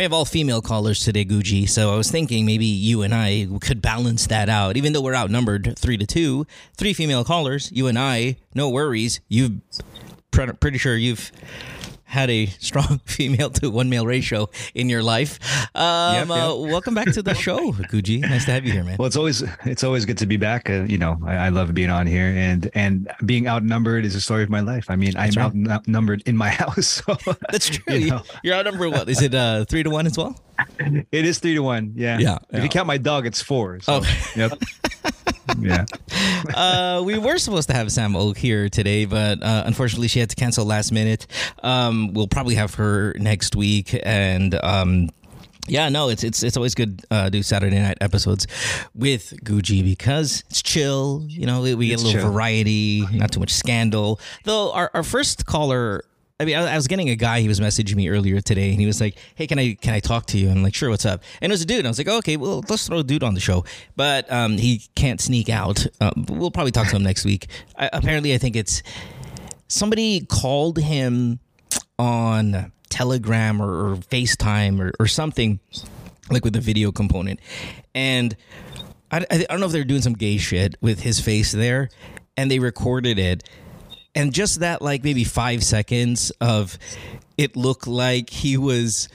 We have all female callers today, Guji. So I was thinking maybe you and I could balance that out. Even though we're outnumbered three to two, three female callers, you and I, no worries. You've pre- pretty sure you've had a strong female to one male ratio in your life. Um, Yep, yep. Uh, welcome back to the show, Guji. Nice to have you here, man. Well, it's always it's always good to be back. Uh, you know, I, I love being on here, and and being outnumbered is a story of my life. I mean, I'm right. outnumbered in my house. So That's true. you know. are outnumbered. What is it? Uh, three to one as well. it is three to one. Yeah. Yeah, If yeah. you count my dog, it's four. So, Okay. Yep. Yeah. uh, we were supposed to have Sam Oak here today, but uh, unfortunately, she had to cancel last minute. Um, we'll probably have her next week, and um, yeah, no, it's it's it's always good uh, do Saturday night episodes with Guji because it's chill. You know, we, we get a little chill. variety, not too much scandal. Though our, our first caller. I mean, I was getting a guy. He was messaging me earlier today, and he was like, "Hey, can I can I talk to you?" I'm like, "Sure, what's up?" And it was a dude. I was like, "Okay, well, let's throw a dude on the show." But um, he can't sneak out. Um, we'll probably talk to him next week. I, apparently, I think it's somebody called him on Telegram or, or FaceTime or, or something like with the video component, and I I don't know if they're doing some gay shit with his face there, and they recorded it, and just that like maybe five seconds of it looked like he was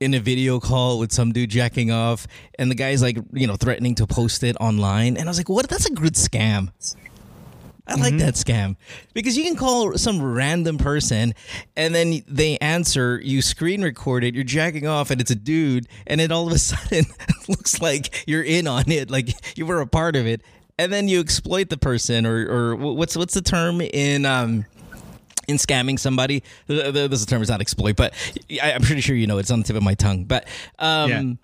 in a video call with some dude jacking off, and the guy's like you know threatening to post it online, and I was like, what? That's a good scam. I like mm-hmm. that scam because you can call some random person and then they answer, you screen record it, you're jacking off, and it's a dude, and it all of a sudden looks like you're in on it, like you were a part of it, and then you exploit the person, or or what's what's the term in um in scamming somebody? Th- th- This is term, it's not exploit, but I, I'm pretty sure you know it's on the tip of my tongue. But um,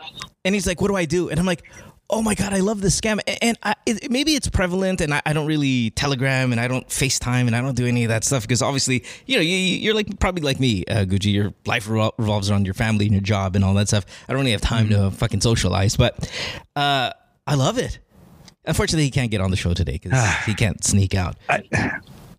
and he's like, "What do I do?" And I'm like. Oh my god, I love this scam, and I, it, maybe it's prevalent, and I, I don't really Telegram, and I don't FaceTime, and I don't do any of that stuff because obviously, you know, you, you're like probably like me, uh, Gucci. Your life revol- revolves around your family and your job and all that stuff. I don't really have time to fucking socialize, but uh, I love it. Unfortunately, he can't get on the show today because he can't sneak out.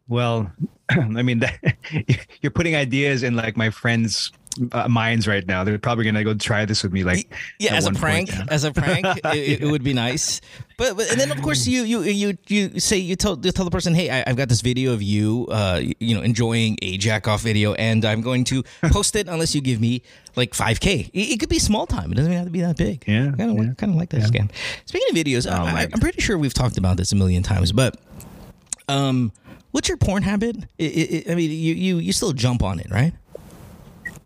Well, I mean, that, you're putting ideas in like my friends' uh, minds right now. They're probably gonna go try this with me, like yeah, as a one point, prank, yeah. as a prank, it, it would be nice. But, but and then of course you you you you say you tell you tell the person, hey, I, I've got this video of you, uh, you know, enjoying a jack off video, and I'm going to post it unless you give me like 5k. It, it could be small time. It doesn't even have to be that big. Yeah, kind of yeah. kind of like that scam. Speaking of videos, I, I, I'm pretty sure we've talked about this a million times, but um, what's your porn habit? I, I, I mean, you you you still jump on it, right?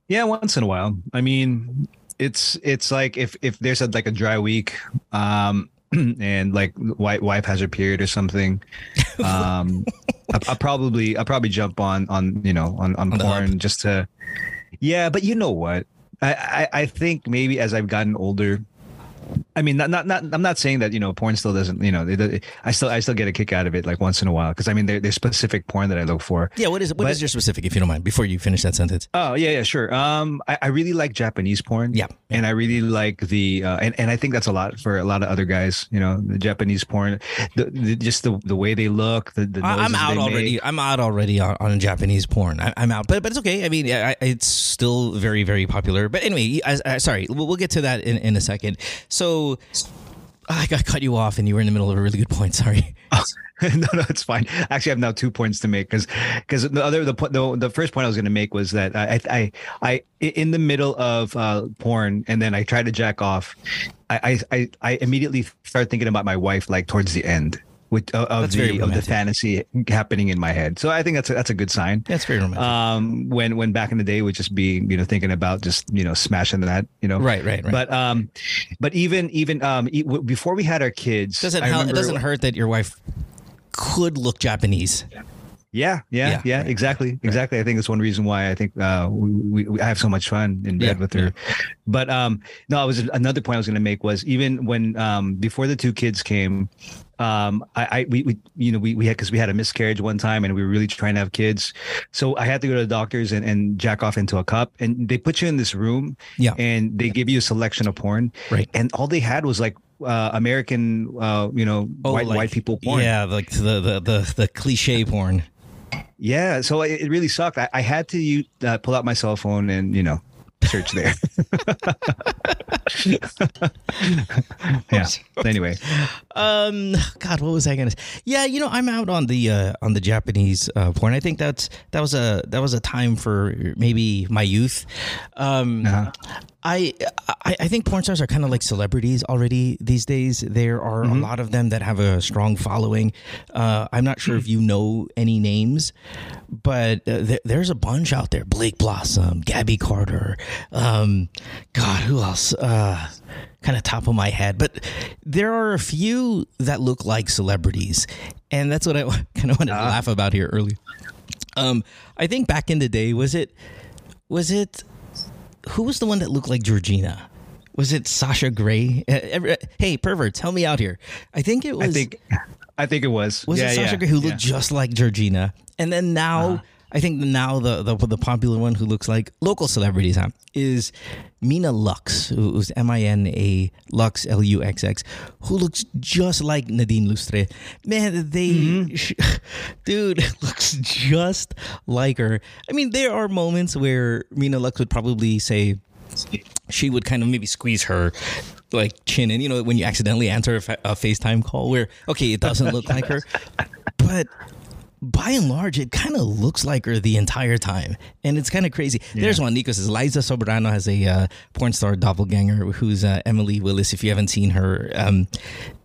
Yeah, once in a while. I mean, it's it's like if if there's a like a dry week, um, and like wife wife has her period or something, um, I, I probably I probably jump on on you know on on, On porn just to, yeah. But you know what? I, I I think maybe as I've gotten older. I mean, not, not, not, I'm not saying that, you know, porn still doesn't, you know, it, it- I still, I still get a kick out of it like once in a while. Cause I mean, there, there's specific porn that I look for. Yeah. What is what is But- your specific, if you don't mind, before you finish that sentence? Oh yeah, yeah, sure. Um, I, I really like Japanese porn. Yeah, and I really like the uh, and and I think that's a lot for a lot of other guys. You know, the Japanese porn, the, the just the the way they look, the, the I'm out already. make. I'm out already on, on Japanese porn. I, I'm out, but but it's okay. I mean, I, it's still very very popular. But anyway, I, I, sorry, we'll, we'll get to that in, in a second. So I got cut you off, and you were in the middle of a really good point. Sorry. no, no, it's fine. Actually, I have now two points to make because because the other the, the the first point I was going to make was that I I I in the middle of uh, porn and then I try to jack off, I I I, I immediately start thinking about my wife like towards the end. With, uh, of That's the of the fantasy happening in my head, so I think that's a, that's a good sign. That's very romantic. um when when back in the day would just be you know thinking about just you know smashing that you know right, right, right. but um but even even um e- w- before we had our kids doesn't it doesn't hurt that your wife could look Japanese. yeah yeah Yeah, yeah, right. exactly exactly i think that's one reason why i think uh we, we, I have so much fun in bed Yeah, with her but um no i was another point i was going to make was even when um before the two kids came um i i we, we you know we, we had because we had a miscarriage one time and we were really trying to have kids so i had to go to the doctors and, and jack off into a cup and they put you in this room Yeah. and they give you a selection of porn Right. and all they had was like uh american uh you know white Oh, like- white people porn Yeah, like the the the, the cliche porn. Yeah, so it, really sucked. I, I had to use, uh, pull out my cell phone and you know search there. yeah. Anyway, um, God, what was I gonna? Say? Yeah, you know, I'm out on the uh, on the Japanese uh, porn. I think that's that was a that was a time for maybe my youth. Um, uh-huh. I, I, I think porn stars are kind of like celebrities already these days. There are mm-hmm. a lot of them that have a strong following. Uh, I'm not sure if you know any names, but uh, th- there's a bunch out there. Blake Blossom, Gabby Carter. Um, God, who else? Uh, kind of top of my head, but there are a few that look like celebrities, and that's what I kind of wanted to ah. laugh about here earlier. Um, I think back in the day, was it was it who was the one that looked like Georgina? Was it Sasha Grey? Hey, perverts, help me out here. I think it was. I think, I think it was. Was yeah, it Sasha yeah, Grey who yeah. looked just like Georgina? And then now, uh-huh. I think now the, the, the popular one who looks like local celebrities huh, is Mina Luxx, who's M I N A Lux L U X X, who looks just like Nadine Lustre. Man, they, mm-hmm. dude, looks just like her. I mean, there are moments where Mina Luxx would probably say she would kind of maybe squeeze her like chin in, you know, when you accidentally answer a, fa- a FaceTime call where, okay, it doesn't look like her. But by and large, it kind of looks like her the entire time, and it's kind of crazy. Yeah. There's one. Nico says Liza Soberano has a uh, porn star doppelganger who's uh, Emily Willis. If you haven't seen her, um,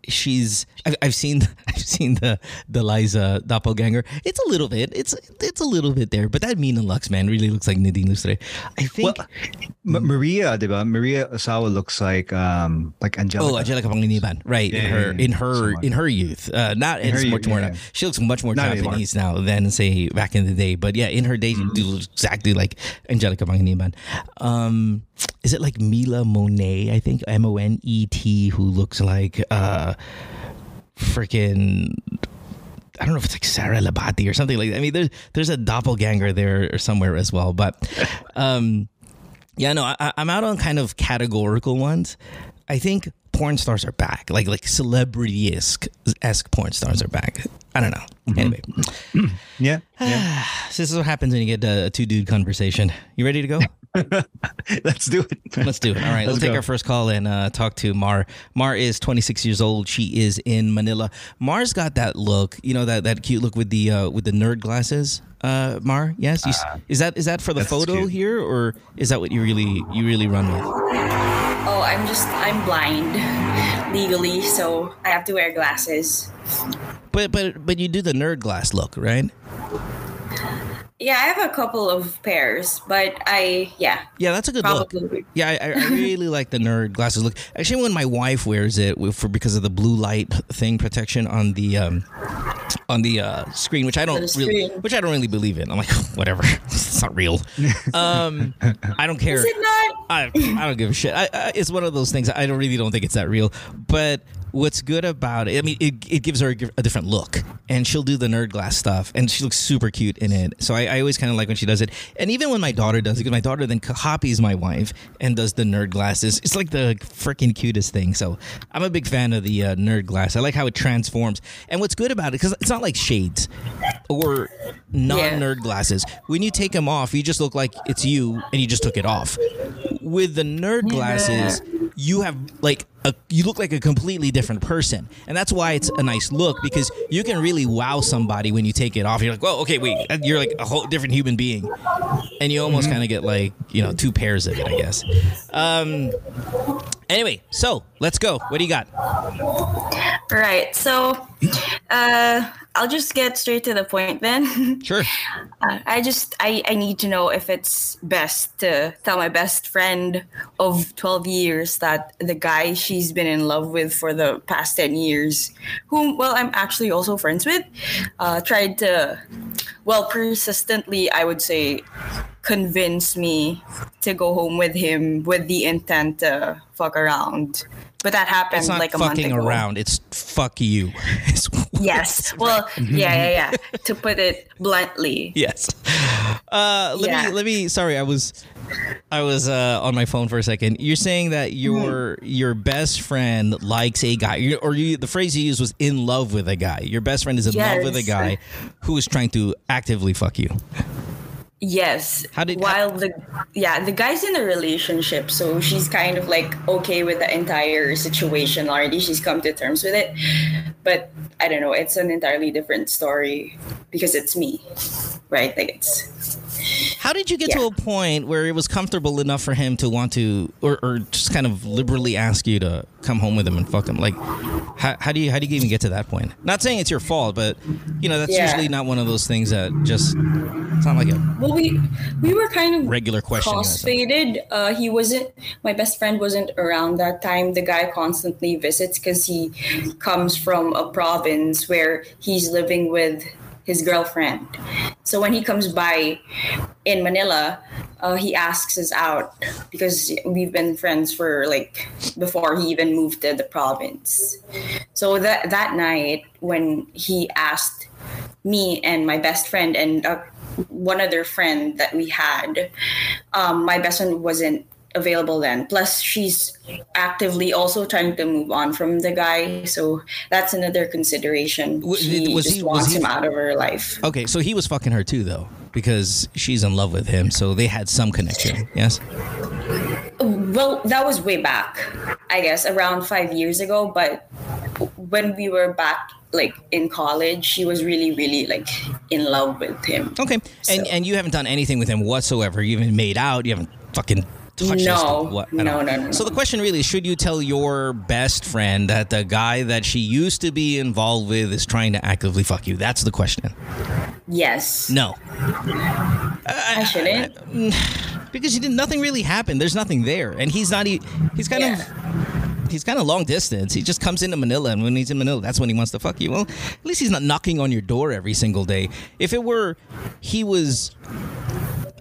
she's I've, I've seen I've seen the the Liza doppelganger. It's a little bit. It's it's a little bit there, but that Mina Luxx man really looks like Nadine Lustre. I think well, M- Maria, diba? Maria Ozawa looks like um like Angelica. Oh, Angelica Panganiban, right? Yeah, in her yeah, in her in her youth. Uh, not in her much more. Now. She looks much more not Japanese anymore. now than say back in the day. But yeah, in her day, mm-hmm. she looks exactly like Angelica Panganiban. Um, is it like Mila Monet? I think M O N E T, who looks like uh, freaking. I don't know if it's like Sarah Lahbati or something like that. I mean, there's there's a doppelganger there or somewhere as well. But um, yeah, no, I, I'm out on kind of categorical ones. I think porn stars are back, like like celebrity esque porn stars are back. I don't know. Mm-hmm. Anyway, yeah, yeah. this is what happens when you get a two dude conversation. You ready to go? Let's do it. Let's do it. All right, let's, let's take our first call and uh, talk to Mar. Mar is 26 years old. She is in Manila. Mar's got that look, you know that that cute look with the uh, with the nerd glasses. Uh, Mar, yes, you, uh, is that is that for the photo cute. here, or is that what you really you really run with? Oh, I'm just I'm blind legally, so I have to wear glasses. But but but you do the nerd glass look, right? Yeah, I have a couple of pairs, but I yeah. Yeah, that's a good probably. look. Yeah, I, I really like the nerd glasses look. Actually, when my wife wears it for because of the blue light thing protection on the um on the uh, screen, which I don't really, which I don't really believe in. I'm like, whatever, it's not real. Um, I don't care. Is it not? I, I don't give a shit. I, I, it's one of those things. I don't really don't think it's that real, but what's good about it, I mean, it, it gives her a, different look, and she'll do the nerd glass stuff, and she looks super cute in it. So I, I always kind of like when she does it, and even when my daughter does it, because my daughter then copies my wife and does the nerd glasses. It's like the freaking cutest thing. So I'm a big fan of the uh, nerd glass. I like how it transforms, and what's good about it because it's not like shades or non-nerd yeah. glasses. When you take them off, you just look like it's you, and you just took it off. With the nerd glasses, you have like a, you look like a completely different person, and that's why it's a nice look because you can really wow somebody when you take it off. You're like, "Whoa, okay, wait, you're like a whole different human being," and you almost mm-hmm. kind of get like you know two pairs of it, I guess. Um. Anyway, so let's go. What do you got? Right. So, uh, I'll just get straight to the point then. Sure. Uh, I just I, I need to know if it's best to tell my best friend of 12 years that the guy she's been in love with for the past 10 years, whom well I'm actually also friends with, uh, tried to well persistently I would say convince me to go home with him with the intent to fuck around. But that happened it's not like a fucking month ago. around. It's fuck you. yes. Well, yeah, yeah, yeah. to put it bluntly. Yes. Uh, let yeah. me let me. Sorry, I was I was uh, on my phone for a second. You're saying that your mm. your best friend likes a guy, or you, the phrase you used was in love with a guy. Your best friend is in yes. love with a guy who is trying to actively fuck you. Yes. How did- while the yeah the guy's in a relationship, so she's kind of like okay with the entire situation already. She's come to terms with it, but I don't know. It's an entirely different story because it's me, right? Like it's How did you get to a point where it was comfortable enough for him to want to, or, or just kind of liberally ask you to come home with him and fuck him? Like, how, how do you how do you even get to that point? Not saying it's your fault, but you know that's Yeah. usually not one of those things that just it's not like a well we we were kind of regular question. you know, so- crossfaded. Uh, he wasn't. My best friend wasn't around that time. The guy constantly visits because he comes from a province where he's living with his girlfriend. So when he comes by in Manila, uh, he asks us out because we've been friends for like before he even moved to the province. So that that night when he asked me and my best friend and uh, one other friend that we had, um, my best friend wasn't available then. Plus, she's actively also trying to move on from the guy, so that's another consideration. She was just he- wants he- him out of her life. Okay, so he was fucking her too, though, because she's in love with him. So they had some connection. Yes. Well, that was way back, I guess, around five years ago. But when we were back, like in college, she was really, really like in love with him. Okay, and and you haven't done anything with him whatsoever. You haven't made out. You haven't fucking touched No. his stuff, what, at No, all. no, no, So the question really is: Should you tell your best friend that the guy that she used to be involved with is trying to actively fuck you? That's the question. Yes, No, I shouldn't. because you did nothing really happened. There's nothing there, and he's not. e- He's kind Yeah. of. He's kind of long distance. He just comes into Manila, and when he's in Manila, that's when he wants to fuck you. Well, at least he's not knocking on your door every single day. If it were, he was.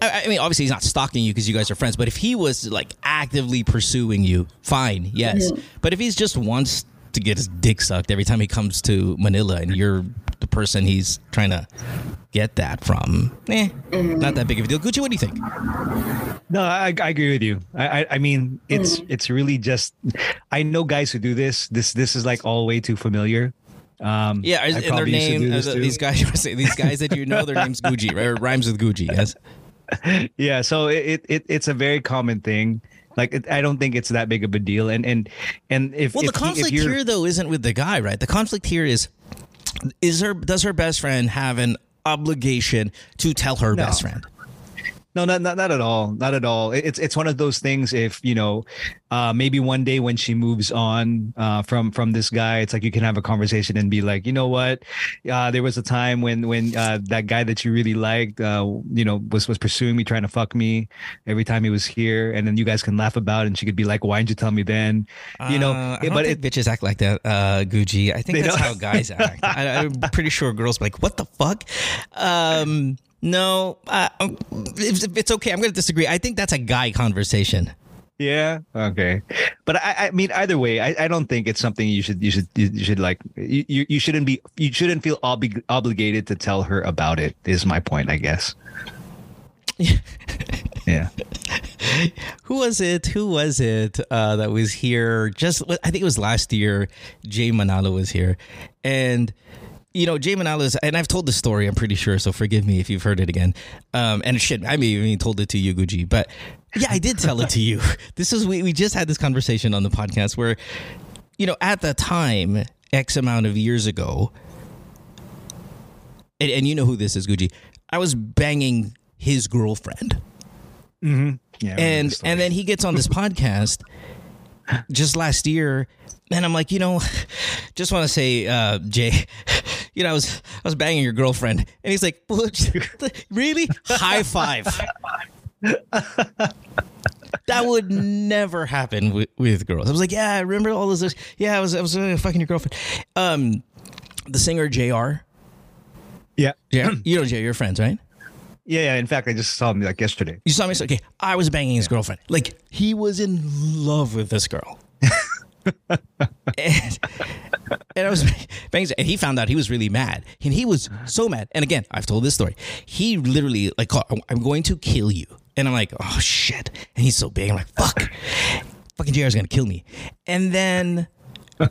I, I mean, obviously he's not stalking you because you guys are friends. But if he was like actively pursuing you, fine, yes. Mm-hmm. But if he's just wants to get his dick sucked every time he comes to Manila, and you're person he's trying to get that from, eh, not that big of a deal. Gucci, what do you think? No, I, I agree with you. I, I, I mean, it's it's really just. I know guys who do this. This this is like all way too familiar. Um, Yeah, I and their probably used to name, uh, the- these guys, you wanna say these guys that you know, their name's Gucci, right? Or rhymes with Gucci, yes. yeah so it, it it's a very common thing like it, i don't think it's that big of a deal and and and if Well, if the if conflict you're- here, though, isn't with the guy, right? The conflict here is is her does her best friend have an obligation to tell her No. best friend? No, not, not not at all. Not at all. It's it's one of those things. If you know, uh, maybe one day when she moves on uh, from from this guy, it's like you can have a conversation and be like, you know what, uh, there was a time when when uh, that guy that you really liked, uh, you know, was was pursuing me, trying to fuck me every time he was here, and then you guys can laugh about, it and she could be like, why didn't you tell me then? You know, Uh, I it- don't but it, bitches act like that, uh, Gucci. I think that's don't? how guys act. I, I'm pretty sure girls be like, "What the fuck?" Um, no, uh, um, it's okay, I'm going to disagree. I think that's a guy conversation. Yeah. Okay. But I, I mean, either way, I, I don't think it's something you should, you should, you should like, you, you you shouldn't be, you shouldn't feel oblig- obligated to tell her about it. Is my point, I guess. yeah. Who was it? Who was it uh, that was here? Just I think it was last year. Jay Manalo was here, and you know Jay Manalo's. And I've told the story. I'm pretty sure. So forgive me if you've heard it again. Um, and shit, I may have even told it to you, Gucci. But yeah, I did tell it to you. This is we we just had this conversation on the podcast where, you know, at the time, X amount of years ago, and, and you know who this is, Gucci. I was banging his girlfriend Yeah. I remember and the and then he gets on this podcast just last year and i'm like you know just want to say uh jay you know i was i was banging your girlfriend and he's like "What? really high five that would never happen with, with girls i was like yeah i remember all this yeah i was i was uh, fucking your girlfriend um the singer jr yeah. yeah you know jay you're friends right Yeah. Yeah. In fact, I just saw him like yesterday. You saw me okay, I was banging his girlfriend. Like, he was in love with this girl. and, and I was banging, and he found out he was really mad. And he was so mad. And again, I've told this story. He literally, like, I'm going to kill you. And I'm like, oh, shit. And he's so big. I'm like, fuck. Fucking JR's going to kill me. And then a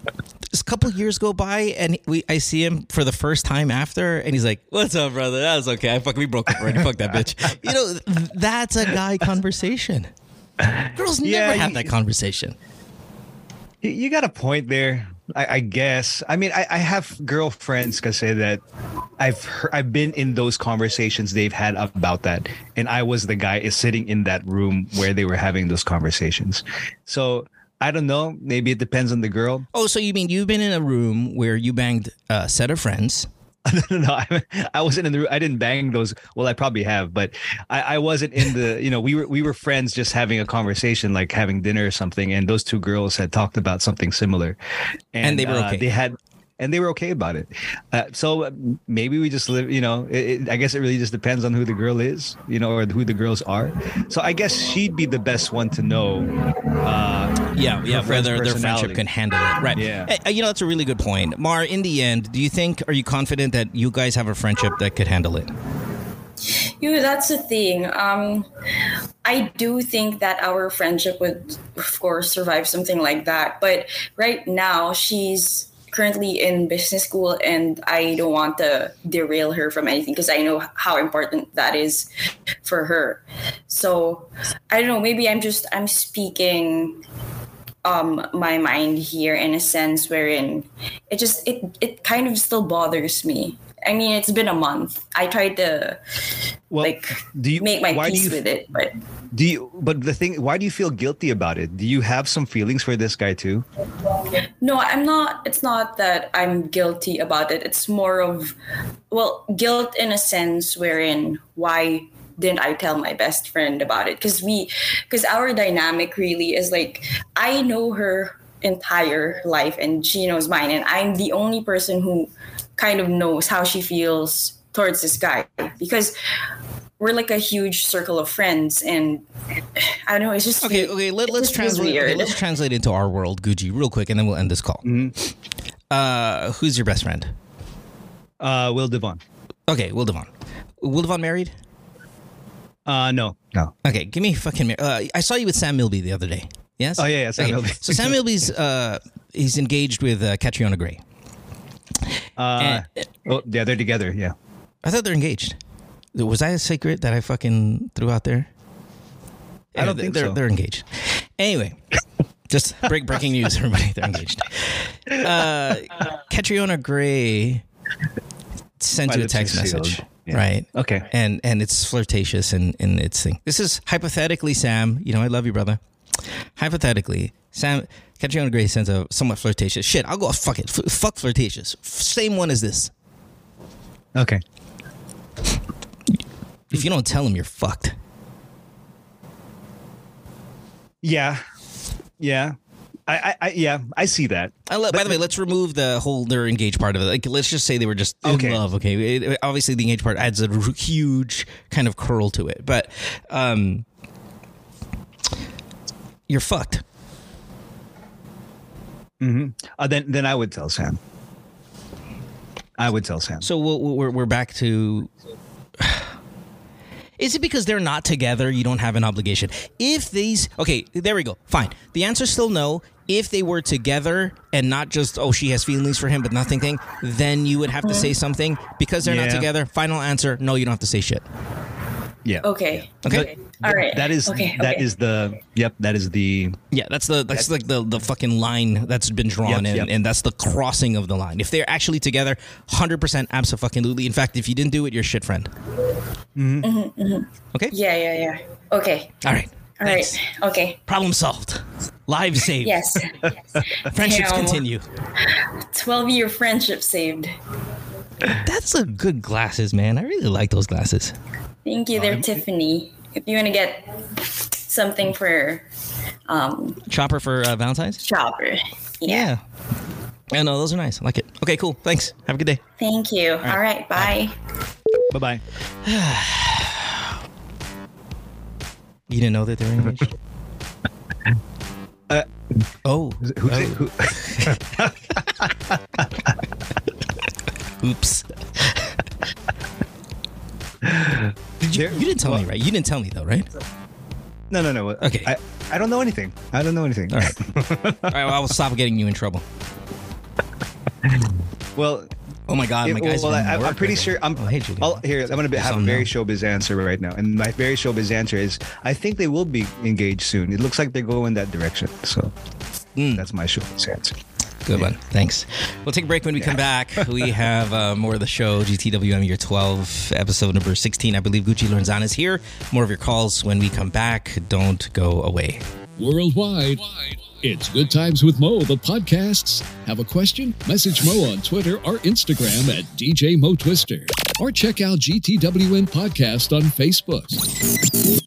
couple years go by and we I see him for the first time after and he's like, "What's up, brother? That was okay. I fuck we broke up already. fuck that bitch." You know, that's a guy conversation. Girls Yeah, never have that conversation. You- got a point there. I, I guess. I mean, I, I have girlfriends can say that I've heard, I've been in those conversations they've had about that, and I was the guy is sitting in that room where they were having those conversations. So I don't know. Maybe it depends on the girl. Oh, so you mean you've been in a room where you banged a set of friends? no, no, I, I wasn't in the room. I didn't bang those. Well, I probably have, but I, I wasn't in the. You know, we were we were friends, just having a conversation, like having dinner or something. And those two girls had talked about something similar, And they were uh, they had, and they were okay about it. Uh, so uh, maybe we just live. You know, it, it, I guess it really just depends on who the girl is, you know, or who the girls are. So I guess she'd be the best one to know. Uh, Yeah, yeah, whether their friendship can handle it. Right. Yeah. Eh, You know, that's a really good point. Mar, in the end, do you think, are you confident that you guys have a friendship that could handle it? You know, that's the thing. Um, I do think that our friendship would, of course, survive something like that. But right now, she's currently in business school, and I don't want to derail her from anything because I know how important that is for her. So I don't know. Maybe I'm just I'm speaking um my mind here in a sense wherein it just it it kind of still bothers me. I mean, it's been a month. I tried to well, like do you make my peace you with it, but do you? But the thing, why do you feel guilty about it? Do you have some feelings for this guy too? no, I'm not. It's not that I'm guilty about it. It's more of well, guilt in a sense wherein why didn't I tell my best friend about it? Because we, because our dynamic really is like I know her entire life and she knows mine, and I'm the only person who kind of knows how she feels towards this guy because we're like a huge circle of friends and I don't know it's just Okay, okay, let, let's translate. okay, let's translate into our world, Gucci, real quick, and then we'll end this call. Uh, who's your best friend? Uh, Will Devon. Okay, Will Devon. Will Devon married? Uh, no, no. Okay, give me fucking. Mar- uh, I saw you with Sam Milby the other day. Yes. Oh, yeah, yeah, Sam Okay, Milby. so Sam Milby's uh, he's engaged with uh, Catriona Gray. Uh, And- oh, yeah, they're together. Yeah. I thought they're engaged. Was that a secret that I fucking threw out there? I don't Yeah, think they're, so. They're engaged. Anyway, just break breaking news, everybody. They're engaged. Uh, Catriona Gray sent you a text message, Yeah. right? Okay. And and it's flirtatious and and its thing. This is hypothetically, Sam. You know, I love you, brother. Hypothetically, Sam Catriona Gray sends a great sense of somewhat flirtatious. Shit, I'll go fuck it. F- fuck flirtatious. Same one as this. Okay. If you don't tell him, you're fucked. Yeah. Yeah. I, I, I yeah, I see that. I by the way, let's remove the whole they're engaged part of it. Like, let's just say they were just in Okay. love. Okay, It- obviously the engaged part adds a huge kind of curl to it, but um, you're fucked. Uh, then then I would tell Sam. I would tell Sam. So we'll, we're we're back to. Is it because they're not together? You don't have an obligation. If these, okay, there we go. Fine. The answer's still no. If they were together and not just oh she has feelings for him but nothing thing, then you would have to say something. Because they're not together. Final answer: no. You don't have to say shit. Yeah. Okay. Okay. Okay. All right. That is okay. that okay. is the yep. That is the Yeah, that's the that's like the the fucking line that's been drawn, Yep, and, yep. and that's the crossing of the line. If they're actually together, hundred percent, absolutely. In fact, if you didn't do it, you're shit friend. Mm-hmm. Mm-hmm, mm-hmm. Okay. Yeah, yeah, yeah. Okay. All right. All Thanks. right. Okay. Problem solved. Live saved. Yes. Friendships Damn. continue. 12 year friendship saved. That's a good glasses, man. I really like those glasses. Thank you there, Tiffany. If you want to get something for um, Chopper for uh, Valentine's. Chopper. Yeah. Yeah. Yeah, no, those are nice. I like it. Okay, cool. Thanks. Have a good day. Thank you. All right. Bye. bye bye. You didn't know that they were engaged? Uh, oh. Who's oh. it? Who, Oops. Did you, There- you didn't tell me, right? You didn't tell me, though, right? no no no. Okay. I, I don't know anything. I don't know anything. All right. All right, well, I will stop getting you in trouble. Well, Oh my god, my guys. well, I, I'm pretty right sure. I'm Oh, hey. I'll, here. I'm gonna be, have a very now. showbiz answer right now, and my very showbiz answer is I think they will be engaged soon. It looks like they're going that direction. So Mm. that's my showbiz answer. Good one. Thanks. We'll take a break when we come back. We have uh, more of the show, GTWM Year 12, episode number 16. I believe Guji Lorenzana is here. More of your calls when we come back. Don't go away. Worldwide, it's Good Times with Mo, the podcasts. Have a question? Message Mo on Twitter or Instagram at DJ Mo Twister. Or check out GTWM Podcast on Facebook.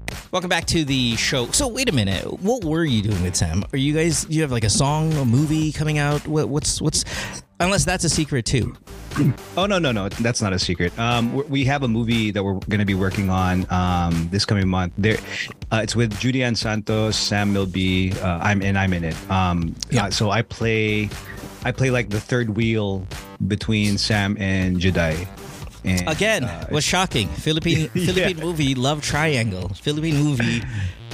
Welcome back to the show. So, wait a minute. What were you doing with Sam? Are you guys, you have like a song, a movie coming out? What, what's, what's, unless that's a secret too. Oh no no no that's not a secret. Um, we- have a movie that we're going to be working on um, this coming month. There, uh, it's with Julian Santos, Sam Milby. Uh, I'm and I'm in it. Um, Yeah. uh, so I play, I play like the third wheel between Sam and Jedi. And, Again, uh, was shocking. Philippine, Philippine movie, love triangle. Philippine movie,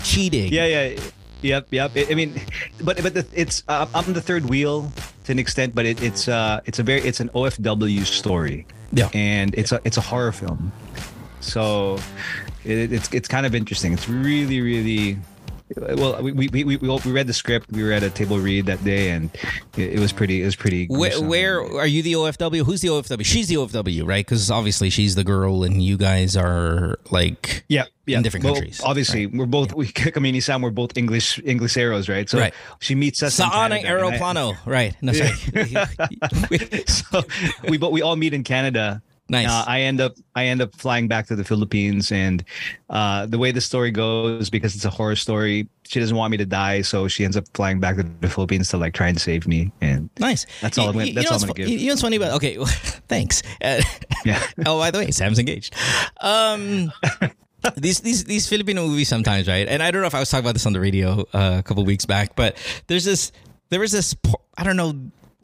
cheating. Yeah, yeah, yep, yep. I I mean, but but the, it's uh, I'm the third wheel to an extent, but it, it's uh it's a very it's an OFW story. Yeah. and it's a it's a horror film, so it, it's it's kind of interesting. It's really really. Well, we, we, we, we, we read the script. We were at a table read that day, and it, it was pretty. It was pretty. Where, where are you the OFW? Who's the OFW? She's the OFW, right? Because obviously she's the girl, and you guys are like Yeah, yeah. in different Well, countries. Obviously, we're both. We Kamini Sam. We're both English English arrows, right? So Right. she meets us. in Saan ang Canada, and I- aeroplano, right? No, sorry. so we but we all meet in Canada. Nice. Uh, I end up I end up flying back to the Philippines, and uh, the way the story goes, because it's a horror story, she doesn't want me to die, so she ends up flying back to the Philippines to like try and save me. And nice. That's all I'm gonna- You- you that's all I'm gonna give. You know what's funny about? Okay, thanks. Uh, yeah, oh, by the way, Sam's engaged. Um, these these these Filipino movies sometimes, right? And I don't know if I was talking about this on the radio uh, a couple weeks back, but there's this there was this I don't know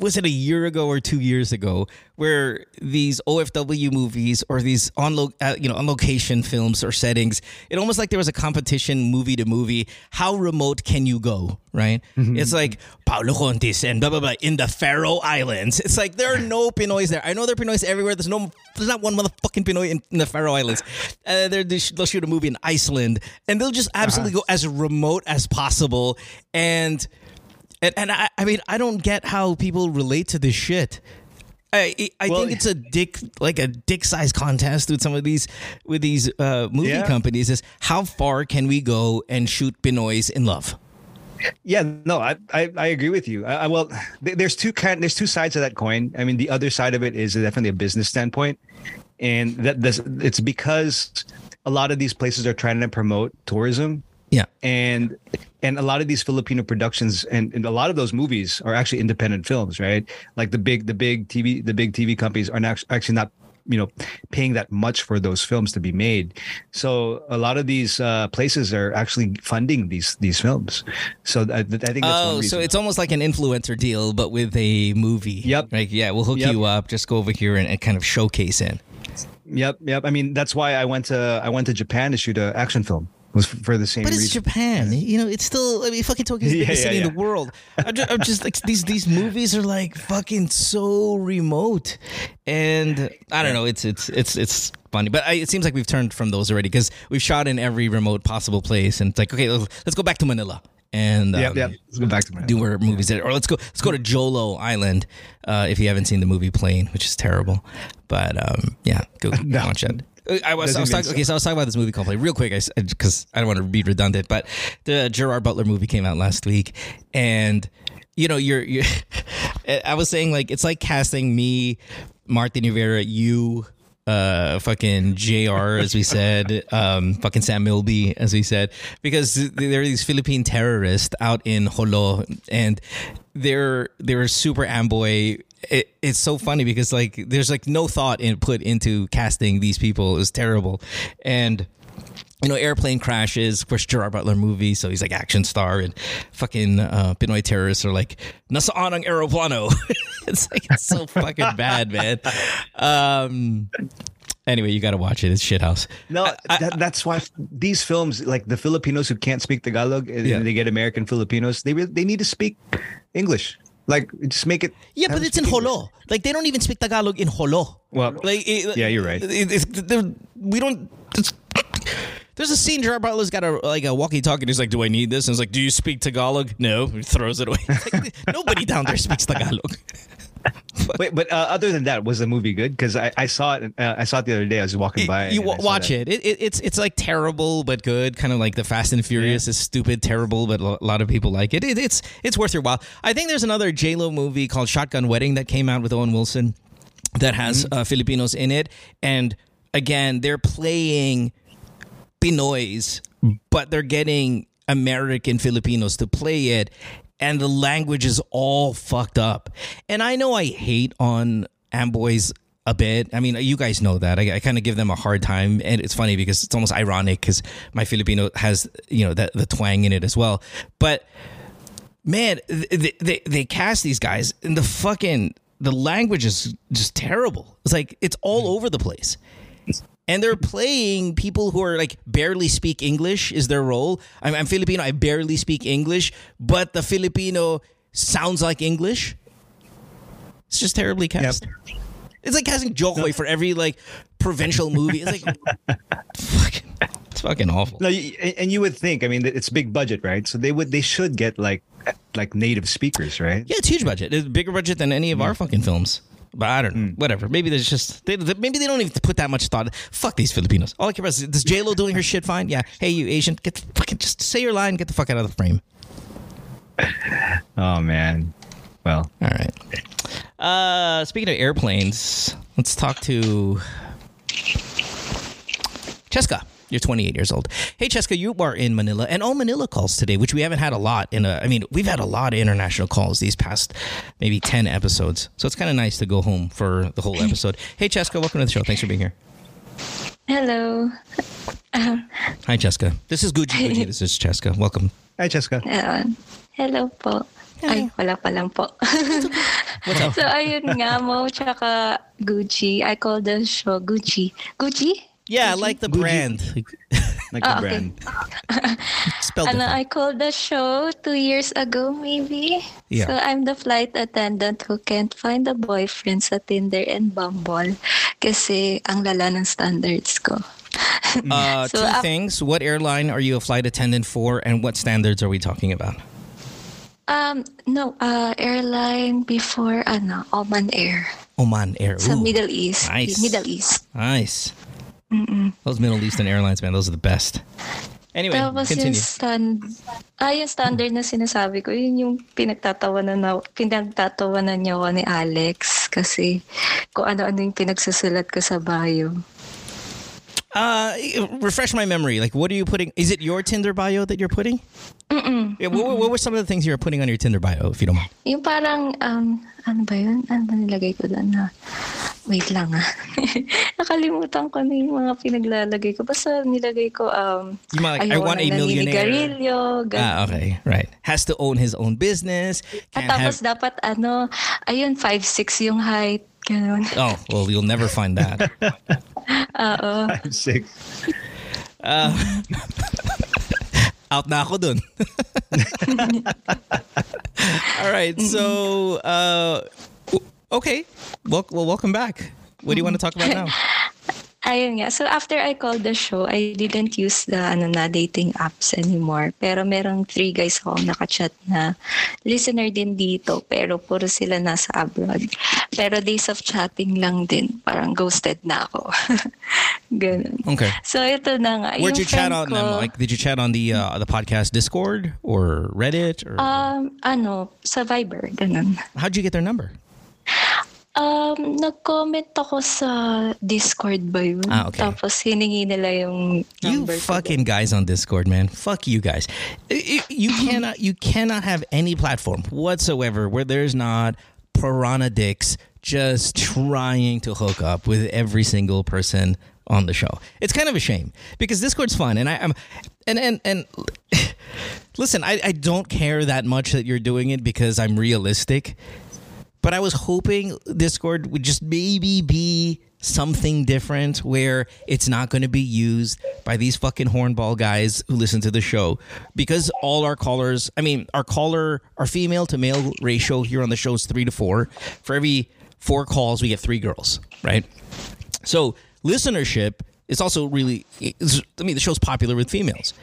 was it a year ago or two years ago where these OFW movies or these on lo- uh, you know on location films or settings it almost like there was a competition movie to movie. How remote can you go right? It's like Paulo Contis and blah blah blah in the Faroe Islands. It's like there are no Pinoys there. I know there are Pinoys everywhere. There's no there's not one motherfucking Pinoy in, in the Faroe Islands. Uh, they they'll shoot a movie in Iceland and they'll just absolutely go as remote as possible. And and, and I, I mean, I don't get how people relate to this shit. I I Well- think it's a dick like a dick size contest with some of these with these uh, movie Yeah. companies. Is how far can we go and shoot Pinoys in love? yeah. No, I I, I agree with you. I, I, well, there's two kind. There's two sides of that coin. I mean, the other side of it is definitely a business standpoint, and that this it's because a lot of these places are trying to promote tourism Yeah, and and a lot of these Filipino productions and, and a lot of those movies are actually independent films, right? Like the big the big TV the big TV companies are not, actually not you know paying that much for those films to be made. So a lot of these uh, places are actually funding these these films. So I, I think that's Oh, so it's almost like an influencer deal, but with a movie. Yep. Like, yeah, we'll hook Yep. you up. Just go over here and, and kind of showcase it. yep yep. I mean that's why I went to I went to Japan to shoot an action film. Was for the same But it's reason. Japan. You know, it's still. I mean, fucking Tokyo is the Yeah, biggest yeah, city in the world. I'm just, I'm just like these these movies are like fucking so remote, and I don't know. It's it's it's it's funny, but I, it seems like we've turned from those already because we've shot in every remote possible place, and it's like okay, let's, let's go back to Manila and um, Yep, yep. Let's go back to my do where movies did, or let's go let's go to Jolo Island uh, if you haven't seen the movie Plane, which is terrible. But um, yeah, go No. watch it. Uh, I was, I was talking, okay, so I was talking about this movie called real quick, because I don't want to be redundant, but the Gerard Butler movie came out last week, and you know, you're, you're I was saying like it's like casting me, Martin Rivera, you, uh, fucking Jr. as we said, um, fucking Sam Milby as we said, because there are these Philippine terrorists out in Jolo, and they're they're super amboy. It, it's so funny because like there's like no thought in put into casting these people. It was terrible, and you know, airplane crashes. Of course, Gerard Butler movie, so he's like action star, and fucking uh, Pinoy terrorists are like nasaan ang aeroplano. it's like it's so fucking bad, man. Um. Anyway, you got to watch it. It's shithouse. No, that, that's why these films, like the Filipinos who can't speak Tagalog, and Yeah. they get American Filipinos. They re- they need to speak English. Like just make it. Yeah, but it's in. Jolo. Like they don't even speak Tagalog in Jolo. Well, Like, it, yeah, you're right. it- we don't. There's a scene Gerard Butler's got a like a walkie-talkie. and He's like, "Do I need this?" And he's like, "Do you speak Tagalog?" No. He throws it away. Like, nobody down there speaks Tagalog. Wait, but uh, other than that, was the movie good? Because I, I saw it. Uh, I saw it the other day. I was walking by. you wa- watch it. It, it. It's it's like terrible but good, kind of like the Fast and Furious is stupid, terrible, but a lot of people like it. it it's it's worth your while. I think there's another J Lo movie called Shotgun Wedding that came out with Owen Wilson that has Mm-hmm. uh, Filipinos in it, and again, they're playing Pinoys, but they're getting American Filipinos to play it, and the language is all fucked up. And I know I hate on Amboys a bit. I mean, you guys know that. I, I kind of give them a hard time, and it's funny because it's almost ironic because my Filipino has you know the, the twang in it as well. But man, they, they they cast these guys, and the fucking the language is just terrible. It's like it's all over the place and they're playing people who are like barely speak English is their role. I'm, I'm Filipino. I barely speak English, but the Filipino sounds like English. It's just terribly cast. It's like casting Jo Koy for every like provincial movie. It's like fucking, it's fucking awful. No, and and you would think. I mean, it's big budget, right? So they would. They should get like like native speakers, right? Yeah, it's huge budget. It's bigger budget than any of our fucking films. But I don't know. Whatever. Maybe there's just they, they- maybe they don't even put that much thought. Fuck these Filipinos. All I care about is does J Lo doing her shit fine? Yeah. Hey, you Asian, get the fucking just say your line. Get the fuck out of the frame. Oh man. Well, All right. Uh, speaking of airplanes, let's talk to Cheska. You're 28 years old. Hey, Cheska, you are in Manila, and all Manila calls today, which we haven't had a lot in a. I mean, we've had a lot of international calls these past maybe 10 episodes, so it's kind of nice to go home for the whole episode. Hey, Cheska, welcome to the show. Thanks for being here. Hello. Um, hi, Cheska. This is Gucci. Gucci. This is Cheska. Welcome. hi Jessica. Ayan. Uh, hello po. Ay, wala pa lang po. What's up? so, ayun nga mo, tsaka Gucci. I call the show Gucci. Gucci? Yeah, like the brand. Like the okay. brand. Spelled Ano. I called the show two years ago, maybe. Yeah. So, I'm the flight attendant who can't find a boyfriend sa Tinder and Bumble kasi ang lala ng standards ko. Uh, So, two af- things. What airline are you a flight attendant for, and what standards are we talking about? Um, no, uh, airline before, ano, Oman Air. Oman Air. Sa Middle East. nice. Middle East. Nice. Those Middle Eastern airlines, man, those are the best. Anyway, Tapos continue. yung stand, ah, yung standard na sinasabi ko, yun yung pinagtatawanan na, pinagtatawanan niya ako ni Alex kasi kung ano-ano yung pinagsusulat ko sa bio. Uh, refresh my memory. Like, what are you putting? Is it your Tinder bio that you're putting? Mm-mm. Yeah, what, what were some of the things you were putting on your Tinder bio, if you don't mind? Yung parang, um, ano ba yun? Ano ba nilagay ko doon na? Wait lang ah. Nakalimutan ko na yung mga pinaglalagay ko. Basta nilagay ko, um, You might like, I want a na millionaire. ganun. Ah, okay, right. Has to own his own business. At tapos have. dapat ano, ayun, 5'6 yung height. Ganun. Oh, well, you'll never find that. Oo. I'm sick. Out na ako dun. All right, so uh, okay. Well, well, welcome back. What do you want to talk about now? Ayun nga. So after I called the show, I didn't use the ano na dating apps anymore. Pero merong three guys ako nakachat na listener din dito. Pero puro sila nasa abroad. Pero days of chatting lang din. Parang ghosted na ako. Ganun. Okay. So ito na nga. Where'd you chat on friend them? ko, Like, did you chat on the uh, the podcast Discord or Reddit or Um, ano, sa Viber. Ganun. how'd you get their number? Um, nag-comment ako sa Discord ba yun? Ah, okay. Tapos hiningi nila yung You number ko. fucking guys on Discord, man. Fuck you guys. You cannot you cannot have any platform whatsoever where there's not piranha dicks just trying to hook up with every single person on the show. It's kind of a shame because Discord's fun and I, I'm and and and listen, I, I don't care that much that you're doing it because I'm realistic. But I was hoping Discord would just maybe be something different where it's not going to be used by these fucking hornball guys who listen to the show. Because all our callers i mean our caller our female to male ratio here on the show is three to four. For every four calls we get three girls right? So listenership is also really i mean the show's popular with females.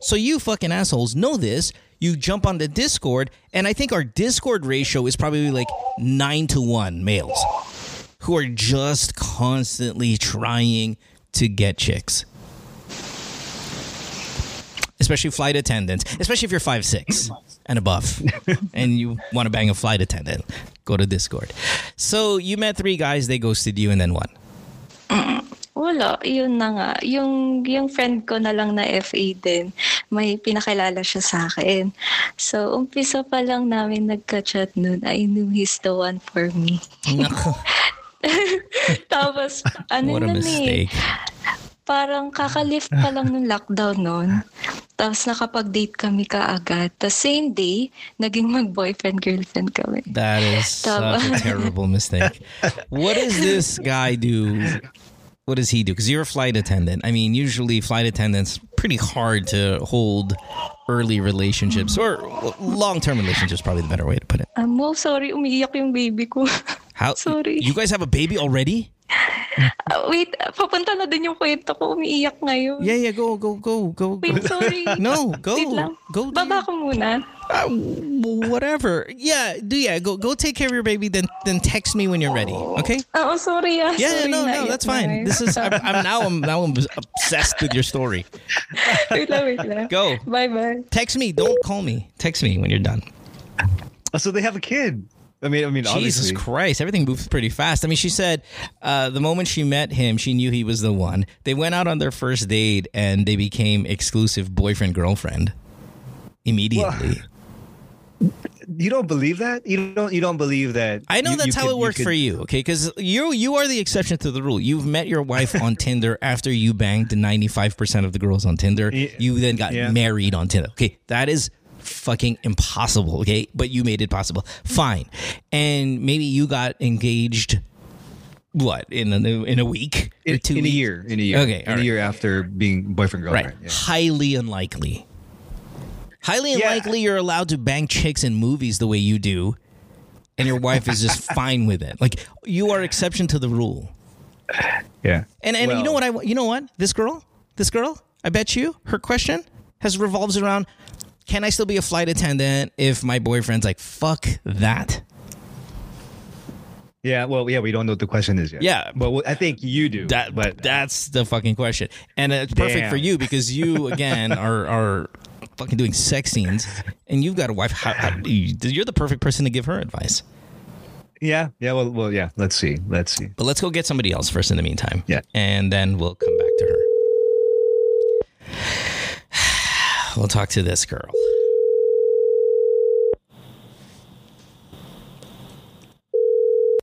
So you fucking assholes know this you jump on the discord and i think our discord ratio is probably like nine to one males who are just constantly trying to get chicks. Especially flight attendants, especially if you're five six and above and you want to bang a flight attendant, go to Discord. So you met three guys, they ghosted you, and then what? Wala, yun na nga. Yung, yung friend ko na lang na FA din, may pinakilala siya sa akin. So, umpisa pa lang namin nagka-chat nun, I knew he's the one for me. Nako, Tapos, ano what a nun eh, mistake. parang kakalift pa lang ng lockdown nun. Tapos nakapag-date kami kaagad. Tapos same day, naging mag-boyfriend-girlfriend kami. That is such a terrible mistake. What does this guy do? What does he do? Because you're a flight attendant. I mean, usually flight attendants pretty hard to hold early relationships or long-term relationships. Probably the better way to put it. Um, oh, sorry, umiiyak yung baby ko. How? Sorry. You guys have a baby already? Ah, wait, papunta na din yung kwento ko. Umiiyak ngayon. Yeah, yeah. Go, go, go, go. go. Wait, sorry. No, go, Wait lang. go. Baba ko muna. Uh, whatever. Yeah, do yeah. Go, go. Take care of your baby. Then, then text me when you're ready. Okay. Oo, sorry ah. Yeah, sorry no, no, that's fine. ngayon. This is I'm, I'm now I'm now I'm obsessed with your story. wait lang, wait lang. Go. Bye-bye. Text me. Don't call me. Text me when you're done. Oh, so they have a kid. I mean, I mean, Jesus obviously. Christ, everything moves pretty fast. I mean, she said uh, the moment she met him, she knew he was the one. They went out on their first date and they became exclusive boyfriend girlfriend immediately. You don't believe that? You don't. You don't believe that? I know you- that's you how could- it worked could- for you, okay? Because you you are the exception to the rule. You've met your wife on Tinder after you banged ninety five percent of the girls on Tinder. Yeah. You then got Yeah. married on Tinder. Okay, that is fucking impossible. Okay, but you made it possible. Fine, and maybe you got engaged. What in a in a week or In, two in a year. In a year. Okay, In a right. year after being boyfriend Right, girlfriend. Yeah. highly unlikely. Highly Yeah. unlikely you're allowed to bang chicks in movies the way you do, and your wife is just fine with it. Like you are exception to the rule. Yeah. And and you know what I you know what this girl this girl I bet you her question has revolves around can I still be a flight attendant if my boyfriend's like fuck that Yeah. Well, yeah. We don't know what the question is yet. Yeah. But well, I think you do. that But that's the fucking question and it's perfect Damn. for you because you again are are fucking doing sex scenes and you've got a wife how, how, you're the perfect person to give her advice yeah. Yeah. Well. Well. Yeah. Let's see. Let's see. but let's go get somebody else first in the meantime Yeah. and then we'll come back to her we'll talk to this girl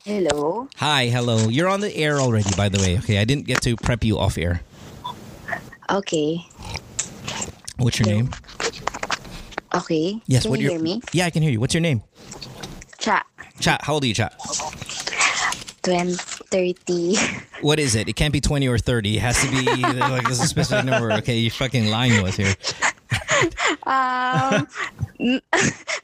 Hello. Hi, hello. You're on the air already, by the way. Okay, I didn't get to prep you off air. Okay. What's your name? Okay. Yes. Can what you your, hear me? Yeah, I can hear you. What's your name? Chat. Chat. How old are you, Chat? 20, 30. What is it? It can't be twenty or thirty. It has to be like there's a specific number. Okay, you're fucking lying to us here. Um,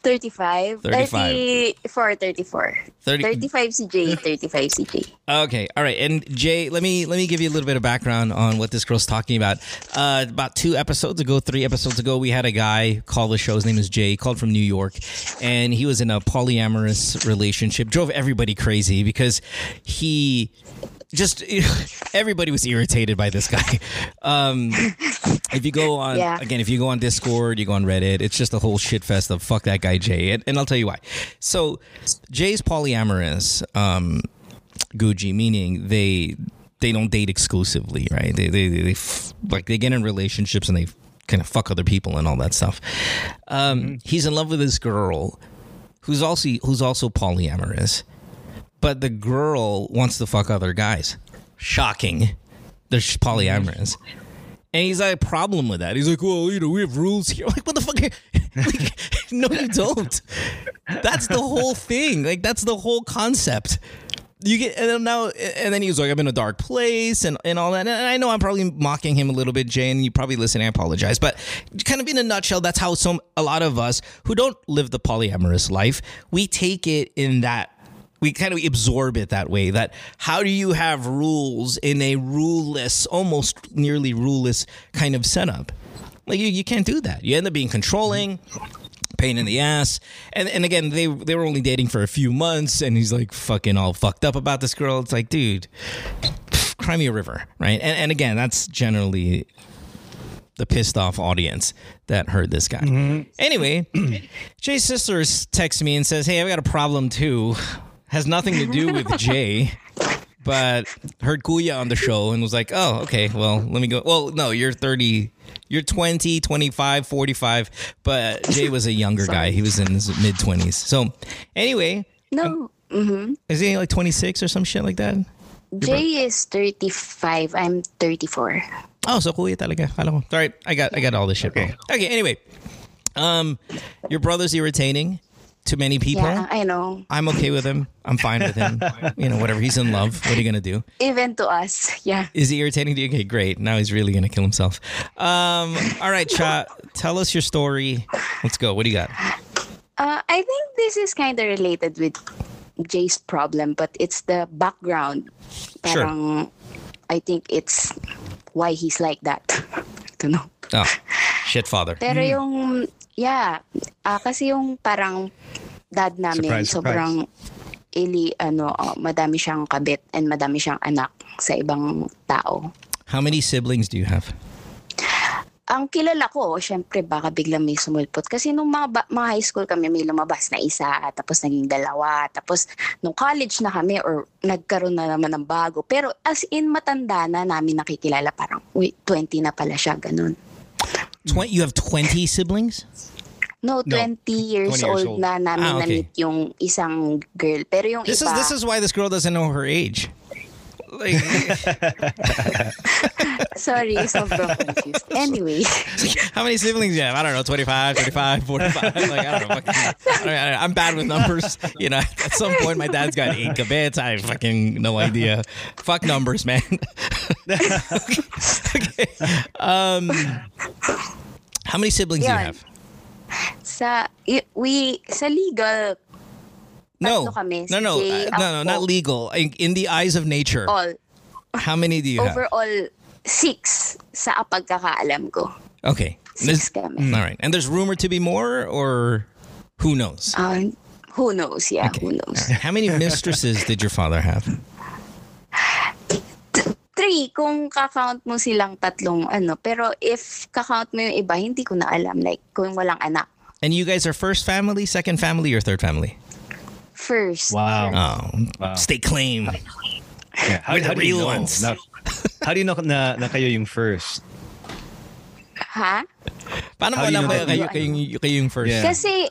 35. 35. 34, 34. 30 35 CJ, 35 CJ. Okay, all right. And Jay, let me let me give you a little bit of background on what this girl's talking about. Uh, about two episodes ago, three episodes ago, we had a guy call the show. His name is Jay. He called from New York, and he was in a polyamorous relationship. Drove everybody crazy because he just everybody was irritated by this guy. Um, if you go on Yeah. again, if you go on Discord, you go on Reddit, it's just a whole shit fest of fuck that guy Jay, and, and I'll tell you why. So Jay's polyamorous. Um, Guji, meaning they they don't date exclusively, right? They they, they, they f- like they get in relationships and they kind of fuck other people and all that stuff. Um, He's in love with this girl who's also who's also polyamorous, but the girl wants to fuck other guys. Shocking. They're polyamorous. And he's like, problem with that. He's like, well, you know, we have rules here. Like, what the fuck? like, no, you don't. That's the whole thing. Like that's the whole concept. You get and then now and then he was like, I'm in a dark place and, and all that. And I know I'm probably mocking him a little bit, Jay, and you probably listen, I apologize. But kind of in a nutshell, that's how some a lot of us who don't live the polyamorous life, we take it in that we kind of absorb it that way that how do you have rules in a ruleless almost nearly ruleless kind of setup? Like you, you can't do that. You end up being controlling pain in the ass. And and again they they were only dating for a few months and he's like fucking all fucked up about this girl. It's like dude cry me a river right? And, and again that's generally the pissed off audience that heard this guy. Mm-hmm. Anyway, Jay's sister texts me and says, Hey, I've got a problem too. Has nothing to do with Jay, but heard Kuya on the show and was like, Oh, okay, well, let me go. Well, no, you're 30, you're 20, 25, 45, but Jay was a younger guy. He was in his mid 20s. So, anyway, No. hmm is he like 26 or some shit like that? Jay is 35. I'm 34. Oh, so kuya talaga. Kala ko. Sorry, I got I got all this shit wrong. Okay, anyway. Um your brother's irritating to many people. Yeah, I know. I'm okay with him. I'm fine with him. you know, whatever. He's in love. What are you gonna do? Even to us. Yeah. Is he irritating to you? Okay, great. Now he's really gonna kill himself. Um, all right, Cha, tell us your story. Let's go. What do you got? Uh, I think this is kind of related with Jay's problem, but it's the background. Sure. Parang, I think it's why he's like that. I don't know. Oh, shit, father. Pero yung, yeah, ah, kasi yung parang dad namin, Surprise, surprise. sobrang ili, ano, ah, madami siyang kabit and madami siyang anak sa ibang tao. How many siblings do you have? Ang kilala ko, syempre baka biglang may sumulpot. Kasi nung mga, ba- mga high school kami, may lumabas na isa, tapos naging dalawa, tapos nung college na kami or nagkaroon na naman ng bago. Pero as in matanda na namin nakikilala, parang, uy, 20 na pala siya, ganun. Twen- you have 20 siblings? No, 20 years, 20 years old, old. na namin Ah, okay. na-meet yung isang girl. Pero yung This is this is why this girl doesn't know her age. Like, sorry, sobrang confused. Anyway, How many siblings do you have? I don't know, 25, 35, 45. Like, I don't know. Fucking, I I'm bad with numbers. You know, at some point, my dad's got eight kabits. I have fucking no idea. Fuck numbers, man. okay. Um, how many siblings do you have? sa, we, sa legal, No, kami. no, no, Si uh, no, no, not legal. In, in the eyes of nature, all, how many do you have? overall, six sa pagkakaalam ko. Okay. Six There's- kami. all right. And there's rumor to be more, or who knows? Ah, who knows? Yeah, who knows? How many mistresses did your father have? Three, kung kakount mo silang tatlong ano. Pero if kakount mo yung iba, hindi ko na alam. Like, kung walang anak. And you guys are first family, second family, or third family? First. Wow. Oh, Wow. state claim. Yeah. How, We're the how do you real know? ones. Na, how do you know na, na kayo yung first? Ha? Paano How mo do you alam know kayo, that- kayo, kayo, kayo yung first? Yeah. Kasi,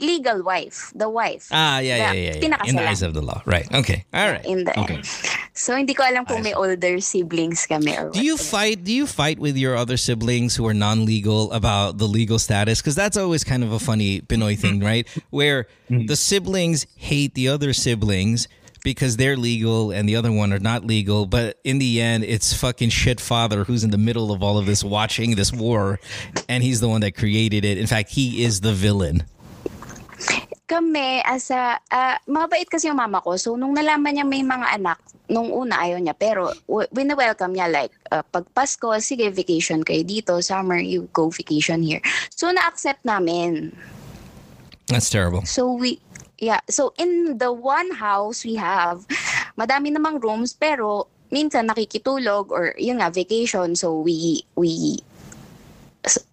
legal wife. The wife. Ah, yeah, yeah, Yeah, yeah. yeah. In the pinakasalan. eyes of the law. Right. Okay. All right. In the Okay. So, hindi ko alam kung may older siblings kami or Do you what. fight? Do you fight with your other siblings who are non-legal about the legal status? Because that's always kind of a funny Pinoy thing, right? Where the siblings hate the other siblings because they're legal and the other one are not legal. But in the end, it's fucking shit father who's in the middle of all of this, watching this war, and he's the one that created it. In fact, he is the villain. Kami, as a, ah, mabait kasi yung mama ko. So, nung nalaman niya may mga anak, nung una ayaw niya. Pero, w- wina-welcome niya like, ah, pag Pasko, sige, vacation kayo dito. Summer, you go vacation here. So, na-accept namin. That's terrible. So, we, yeah. So, in the one house we have, madami namang rooms, pero minsan nakikitulog or yun nga, vacation. So, we, we,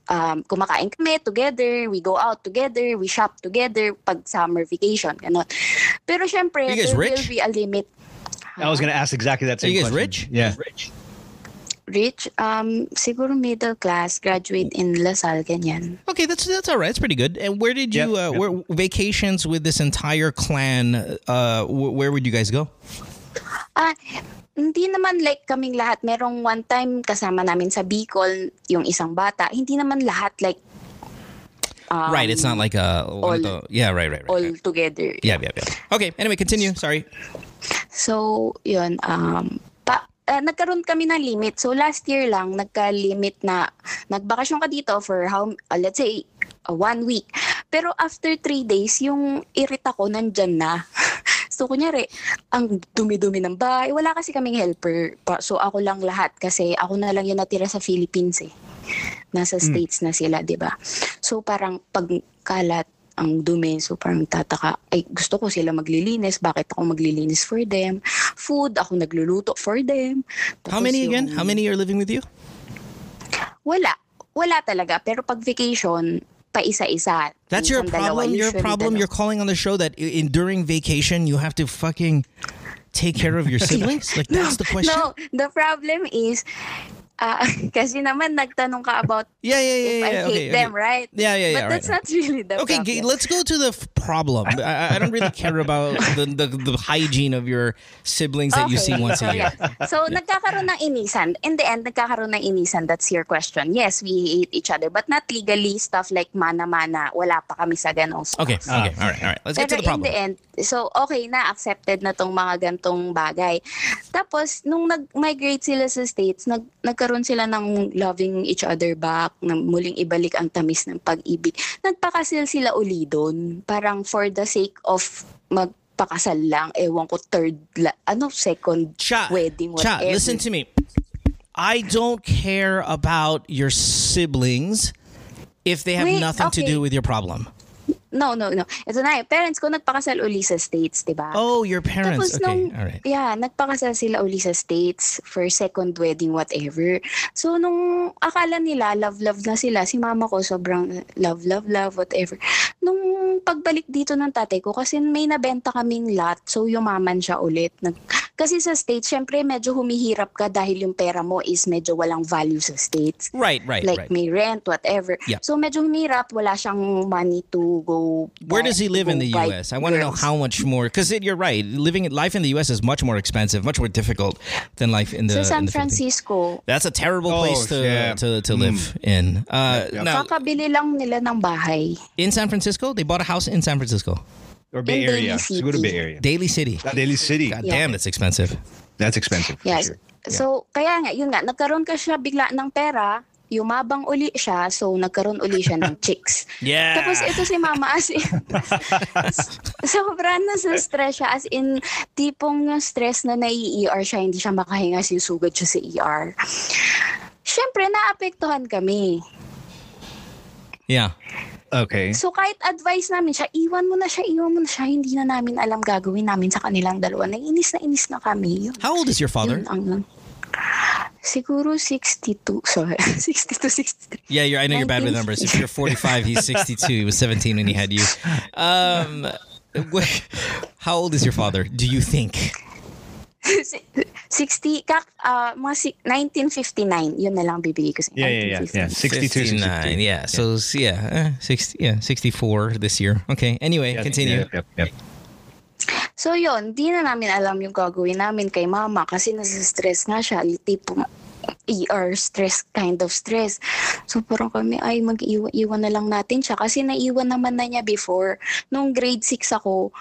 um, kumakain kami together, we go out together, we shop together pag summer vacation, ganon. Pero syempre, Are you guys there rich? will be a limit. I was gonna ask exactly that Are same you guys question. rich? Yeah. Rich, rich, um, siguro middle class, graduate in La Salle, ganyan. Okay, that's that's all right. It's pretty good. And where did you Yep, uh, yep. where vacations with this entire clan? Uh, wh- where would you guys go? Ah, hindi naman like kaming lahat. Merong one time kasama namin sa Bicol, yung isang bata. Hindi naman lahat like um, right. It's not like a of all- the- yeah. Right. Right. Right. all right. together. Yeah. Yeah. Yeah. Okay. Anyway, continue. Sorry. So, yun, um, pa, ah, nagkaroon kami ng limit. So, last year lang, nagka-limit na, nagbakasyon ka dito for how, ah, let's say, ah, one week. Pero after three days, yung irita ko nandyan na. so, kunyari, ang dumi-dumi ng bahay. Wala kasi kaming helper. Pa- So, ako lang lahat kasi ako na lang yung natira sa Philippines eh. Nasa States na sila, di ba? So, parang pagkalat, ang dumi. So parang tataka, ay gusto ko sila maglilinis. Bakit ako maglilinis for them? Food, ako nagluluto for them. How Tapos many again? yung- How many are living with you? Wala. Wala talaga. Pero pag vacation, pa isa-isa. That's your dalawa, problem. Your problem. dalawa. You're calling on the show that in during vacation you have to fucking take care of your siblings. Like that's the question. No, the problem is, ah, kasi naman nagtanong ka about Yeah. Yeah. Yeah. if yeah. I hate okay, them, okay. right? Yeah. Yeah. Yeah. But right, that's right. not really the Okay, problem. let's go to the f- problem. I, I don't really care about the, the the hygiene of your siblings that you see once a year. Yeah. So, nagkakaroon ng inisan. In the end, nagkakaroon ng inisan. That's your question. Yes, we hate each other. But not legally, stuff like mana-mana. Wala pa kami sa ganong stuff. Okay, okay, all right, all right. Let's get to Pero the in problem. the end, so okay na, accepted na tong mga gantong bagay. Tapos, nung nag-migrate sila sa States, nag nagkaroon sila ng loving each other back, na muling ibalik ang tamis ng pag-ibig. Nagpakasal sila uli doon. Parang for the sake of magpakasal lang, ewan ko, third, la- ano, second Cha, wedding, Cha, whatever. listen to me. I don't care about your siblings if they have Wait, nothing to okay. do with your problem. No, no, no. Ito na, eh. parents ko nagpakasal uli sa States, di ba? Oh, your parents. Tapos okay, nung, all right. yeah, nagpakasal sila uli sa States for second wedding, whatever. So, nung akala nila, love-love na sila, si mama ko sobrang love, love, love, whatever. Nung pagbalik dito ng tatay ko, kasi may nabenta kaming lot, so yumaman siya ulit. Nag, kasi sa States, syempre medyo humihirap ka dahil yung pera mo is medyo walang value sa States Right, right, like right. may rent, whatever. Yeah. So medyo humirap, wala siyang money to go Where buy- does he live in the U.S.? I want to know how much more. Because you're right, living life in the U.S. is much more expensive, much more difficult than life in the. Sa San the. Francisco, That's a terrible Oh, place to yeah. to, to live in. Uh, Yep, yep. Now, kakabili lang nila ng bahay. in San Francisco, they bought a house in San Francisco, Or Bay In Daly Area. To City. Bay Area. Daly City. Daly City. God Yeah. damn, that's expensive. That's expensive. Yes. sure. So, kaya nga, yun nga, nagkaroon ka siya bigla ng pera, yumabang uli siya, so nagkaroon uli siya ng chicks. Yeah. Tapos ito si mama as in, sobrang nasa stress siya as in tipong yung stress na nai-ER siya, hindi siya makahinga, sisugod siya sa ER. Siyempre, naapektuhan kami. yeah. Okay. So kahit advice namin siya, iwan mo na siya, iwan mo na siya, hindi na namin alam gagawin namin sa kanilang dalawa. Naiinis na inis na kami. Yun, How old is your father? yun ang, siguro 62. Sorry, 62, 63. Yeah, you're, I know you're bad with numbers. If you're 45, he's 62. He was 17 when he had you. Um, how old is your father? Do you think? 60, kak, uh, mga si- 1959, yun na lang bibigay ko sa Yeah, yeah, yeah. yeah. 62, 59. 63. Yeah. So yeah, uh, 60. Yeah, 64 this year. Okay. Anyway, Yeah, continue. Yep, yep, yep. So yun, di na namin alam yung gagawin namin kay mama kasi nasa stress nga siya, tipo ER stress, kind of stress. So parang kami, ay mag-iwan na lang natin siya kasi naiwan naman na niya before. Nung grade 6 ako,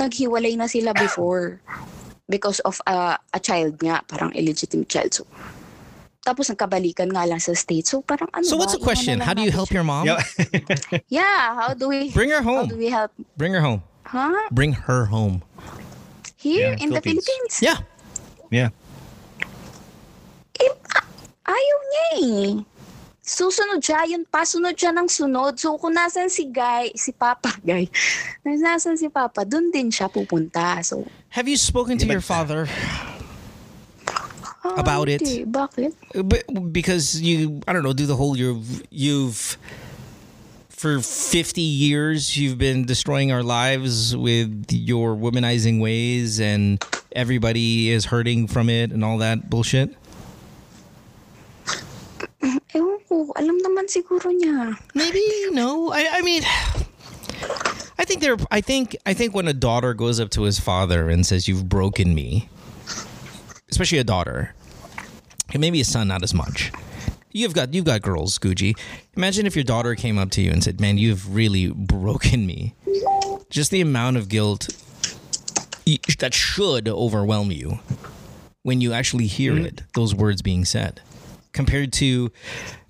naghiwalay na sila before because of a, a child nga, parang illegitimate child. So, tapos nagkabalikan nga lang sa state. So parang ano So ba, what's the question? lang How do you help siya. your mom? Yeah. Yeah, how do we Bring her how do home. we help? Bring her home. Huh? Bring her home. Here Yeah, in the Philippines. Philippines? Yeah. yeah. Eh, ayaw niya eh. Susunod siya, yun pa, sunod siya ng sunod. So kung nasan si Guy, si Papa Guy, nasan si Papa, dun din siya pupunta. So, Have you spoken to your father? ah, About it? hindi. Bakit? But because you, I don't know, do the whole you've you've for fifty years you've been destroying our lives with your womanizing ways, and everybody is hurting from it and all that bullshit. Ewan ko, alam naman siguro niya. Maybe no. I I mean. I think there. I think. I think when a daughter goes up to his father and says, "You've broken me," especially a daughter, and maybe a son not as much. you've got you've got girls, Guji. Imagine if your daughter came up to you and said, "Man, you've really broken me." Just the amount of guilt that should overwhelm you when you actually hear Mm-hmm. it, those words being said, compared to,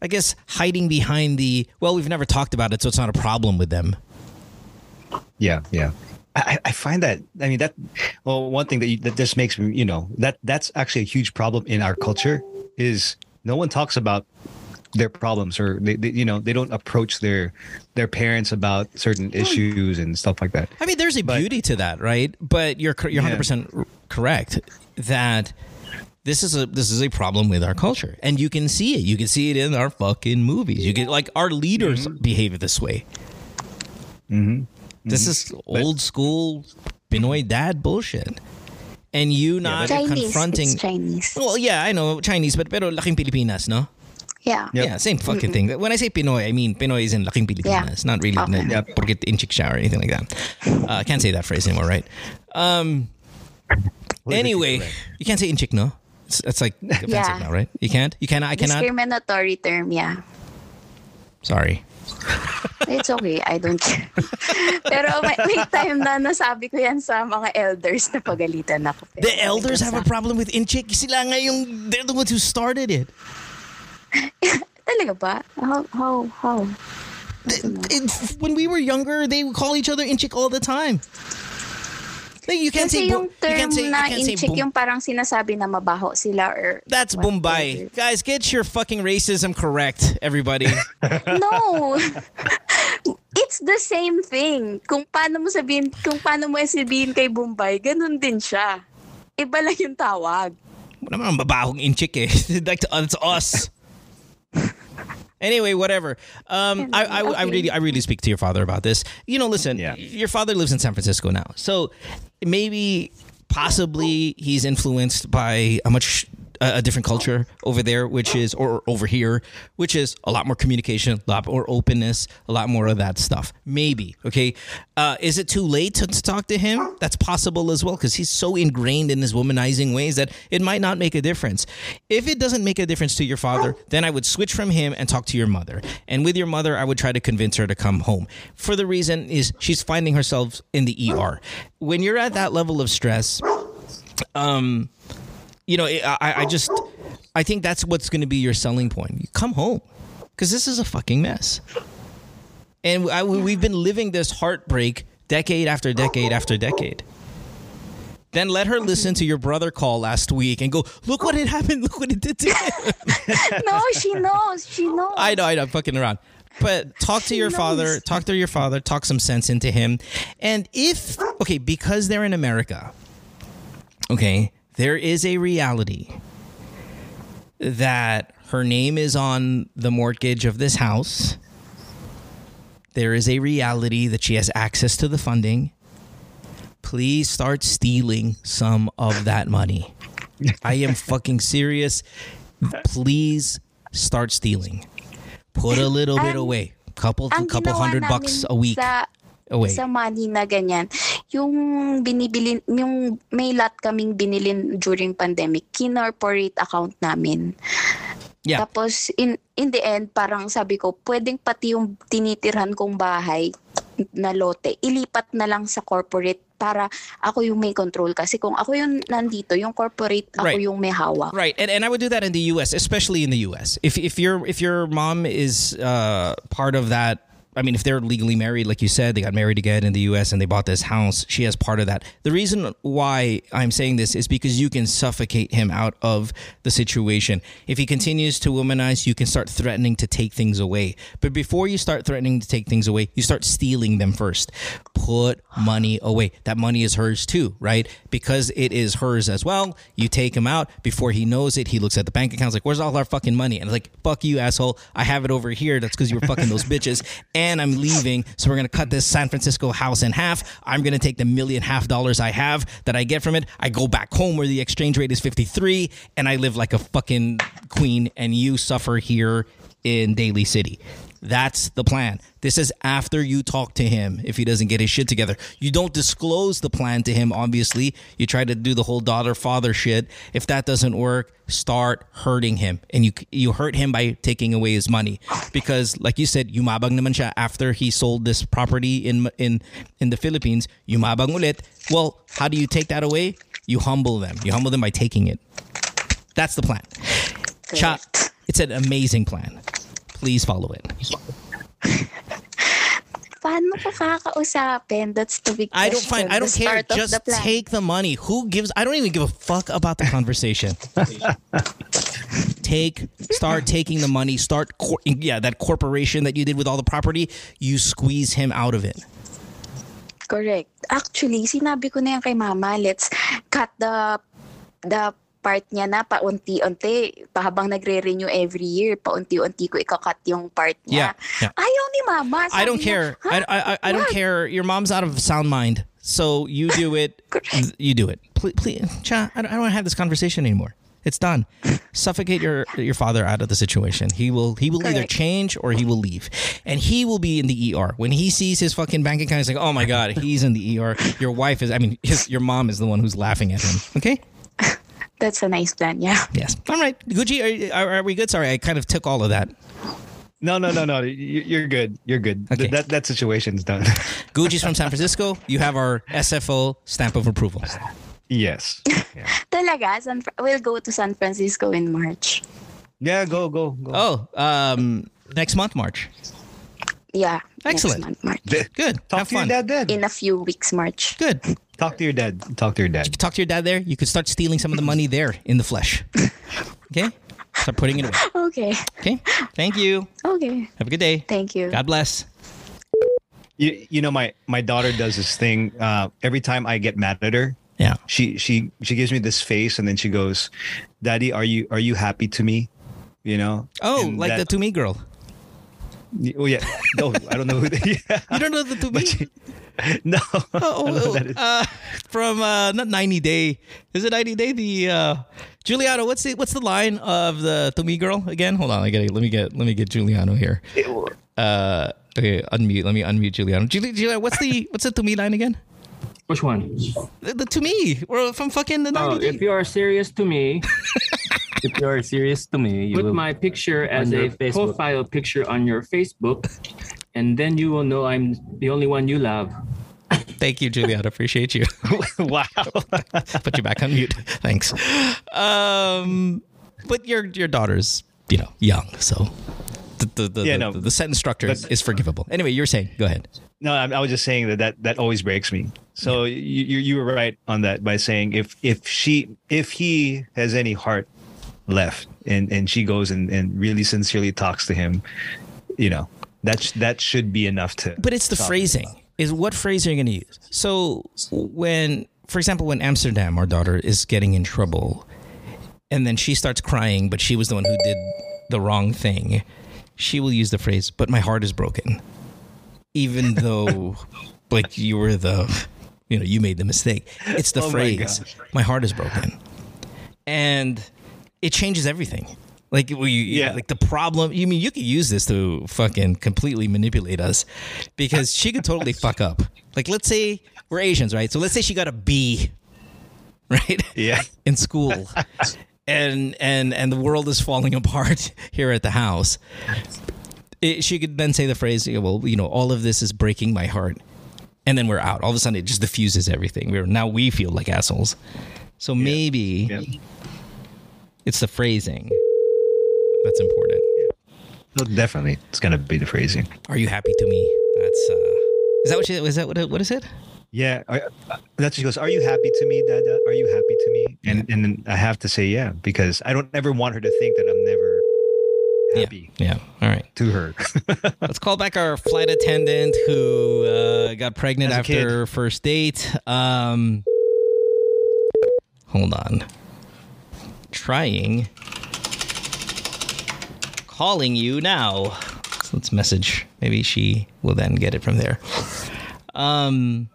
I guess, hiding behind the well, we've never talked about it, so it's not a problem with them. Yeah, yeah. I, I find that I mean that well one thing that you, that just makes me you know that that's actually a huge problem in our culture is no one talks about their problems or they, they you know they don't approach their their parents about certain issues and stuff like that. I mean, there's a But- beauty to that, right? But you're you're Yeah. 100 percent correct that this is a this is a problem with our culture, and you can see it. You can see it in our fucking movies. You get like our leaders Mm-hmm. behave this way. This is old school Pinoy dad bullshit, and you not Chinese. confronting. It's Chinese. Well, yeah, I know Chinese, but pero laking Pilipinas, no? Yeah. Yep. Yeah, same fucking thing. When I say Pinoy, I mean Pinoy is in laking Pilipinas, not really Okay. na, Yep. porque inchik siya or anything like that. Uh, I can't say that phrase anymore, right? Um, anyway, you can't say inchik, no? It's, it's like offensive Yeah. now, right? You can't? You cannot? I cannot? Discriminatory term, yeah. Sorry. It's okay, I don't care. Pero may, may time na nasabi ko yan sa mga elders na pagalitan ako. Pero The elders have a problem with inchik. Sila nga yung, they're the ones who started it. Talaga ba? How, how, how? It- when we were younger, they would call each other inchik all the time. Like, you can't say Kasi bu- yung you term can't say you na can't say inchik, yung parang sinasabi na mabaho sila or... That's whatever. Bombay. Guys, get your fucking racism correct, everybody. No! It's the same thing. Kung paano mo sabihin, kung paano mo sabihin kay Bombay, ganun din siya. Iba lang yung tawag. Wala naman babahong inchik eh. like to, it's us. Anyway, whatever. Um, I, I, I Okay. really, I really speak to your father about this. You know, listen, Yeah. your father lives in San Francisco now, so maybe, possibly, he's influenced by a much a, different culture over there, which is or over here, which is a lot more communication, a lot more openness, a lot more of that stuff. Maybe, okay. Uh, is it too late to, to talk to him? That's possible as well because he's so ingrained in his womanizing ways that it might not make a difference. If it doesn't make a difference to your father, then I would switch from him and talk to your mother. And with your mother, I would try to convince her to come home. For the reason is she's finding herself in the ER. When you're at that level of stress, um, you know, I, I just, I think that's what's going to be your selling point. You come home because this is a fucking mess. And I, we've been living this heartbreak decade after decade after decade. Then let her listen to your brother call last week and go, look what had happened. Look what it did to him. No, she knows. She knows. I know, I know, I'm fucking around. But talk to your father, talk to your father, talk some sense into him. And if, okay, because they're in America, okay, there is a reality that her name is on the mortgage of this house. There is a reality that she has access to the funding. Please start stealing some of that money. I am fucking serious. Please start stealing. Put a little bit away. Couple couple hundred bucks a week Sa, away. sa money na ganyan, yung binibili, yung may lot kaming binilin during pandemic, kinorporate account namin. Yeah. Tapos, in, in the end, parang sabi ko, pwedeng pati yung tinitirhan kong bahay na lote, ilipat na lang sa corporate para ako yung may control. Kasi kung ako yung nandito, yung corporate, ako Right. yung may hawak. Right, and and I would do that in the U.S., especially in the U.S. If if your if your mom is uh, part of that, I mean, if they're legally married, like you said, they got married again in the U.S. and they bought this house, she has part of that. The reason why I'm saying this is because you can suffocate him out of the situation. If he continues to womanize, you can start threatening to take things away. But before you start threatening to take things away, you start stealing them first. Put money away. That money is hers too, right? Because it is hers as well. You take him out before he knows it. He looks at the bank accounts like, "Where's all our fucking money?" And it's like, "Fuck you, asshole! I have it over here. That's because you were fucking those bitches." And I'm leaving, so we're gonna cut this San Francisco house in half. I'm gonna take the million half dollars I have that I get from it. I go back home where the exchange rate is 53, and I live like a fucking queen. And you suffer here in Daly City. That's the plan. This is after you talk to him if he doesn't get his shit together. You don't disclose the plan to him, obviously. You try to do the whole daughter father shit. If that doesn't work, start hurting him. And you you hurt him by taking away his money. Because like you said yumabang naman siya after he sold this property in in in the Philippines yumabang ulit. Well how do you take that away? You humble them. You humble them by taking it. That's the plan. Cha, it's an amazing plan. Please follow it Paano ko kakausapin? That's the big I don't find I don't care. just the take the money. Who gives I don't even give a fuck about the conversation. Take start taking the money. Start cor- yeah that corporation that you did with all the property. You squeeze him out of it. Correct. Actually, sinabi ko na yan kay mama, let's cut the the part niya na paunti-unti. Pa habang nagre-renew every year, paunti-unti ko ikakat yung part niya. Yeah, yeah. Ayaw ni mama. I don't niya, care. I, I, I, I don't care. Your mom's out of sound mind so you do it you do it. Please, please cha I don't, I don't want to have this conversation anymore. It's done. Suffocate your your father out of the situation. He will he will either change or he will leave. And he will be in the ER when he sees his fucking bank account he's like oh my god he's in the ER your wife is I mean his, your mom is the one who's laughing at him. Okay That's a nice plan, yeah. yes all right Guji are, are, are we good sorry I kind of took all of that No, no, no, no. You- You're good. You're good. Okay. That that situation's done. Guji's from San Francisco you have our SFO stamp of approval yes. Yeah. Talaga, San we'll go to San Francisco in March. Yeah. Go. Go. Go. oh um next month March Yeah. Excellent. Next month, March. Good. Talk Have to fun. your dad then. In a few weeks, March. Good. Talk to your dad. Talk to your dad. You Talk to your dad there. You could start stealing some of the money there in the flesh. Okay? Start putting it away. Okay. Okay? Thank you. Okay. Have a good day. Thank you. God bless. You, you know my my daughter does this thing. Uh, every time I get mad at her, Yeah. she she she gives me this face, and then she goes, "Daddy, are you are you happy to me?" You know. Oh, And like the that- To Me girl. Oh yeah. No, I don't know who. They, yeah. You don't know the To Me? She- no. Oh, I don't know who that is. uh, from uh, not 90 Day. Is it 90 Day? The uh, Giuliano. What's the what's the line of the To Me girl again? Hold on. I gotta let me get let me get Giuliano here. Uh, okay, unmute. Let me unmute Giuliano. Giuli- Giuliano, what's the what's the To Me line again? Which one? The, the To Me. We're from fucking the 90 Oh, Day. if you are serious to me, if you are serious to me, you put will my picture as a Facebook. profile picture on your Facebook, and then you will know I'm the only one you love. Thank you, Juliana. Appreciate you. wow. Put you back on mute. Thanks. Um, but your your daughter's you know young, so the the the, Yeah, the, no. the sentence structure is, is forgivable. Anyway, you're saying. Go ahead. No, I, I was just saying that, that that always breaks me. So you, you you were right on that by saying if if she if he has any heart left and and she goes and, and really sincerely talks to him, you know that sh- that should be enough to. But it's the phrasing. Is what phrase are you going to use? So when, for example, when Amsterdam, our daughter is getting in trouble, and then she starts crying, but she was the one who did the wrong thing, she will use the phrase, "But my heart is broken," even though, like you were the, you know, you made the mistake. It's the Oh phrase, gosh. "My heart is broken," and it changes everything. Like we, Yeah. like the problem. You mean you could use this to fucking completely manipulate us, because she could totally fuck up. Like let's say we're Asians, right? So let's say she got a B, right? Yeah. in school and and and the world is falling apart here at the house it, she could then say the phrase well you know all of this is breaking my heart and then we're out all of a sudden it just diffuses everything we're now we feel like assholes so maybe Yeah. it's the phrasing that's important So definitely, it's gonna be the phrasing. are you happy to me that's uh is that what you is that what what is it Yeah, I, uh, that's she goes. Are you happy to me, Dada? Are you happy to me? And and I have to say yeah because I don't ever want her to think that I'm never happy yeah yeah all right to her. Let's call back our flight attendant who uh, got pregnant As a kid. after first date. Um, hold on. Trying. Calling you now. So let's message. Maybe she will then get it from there. Um,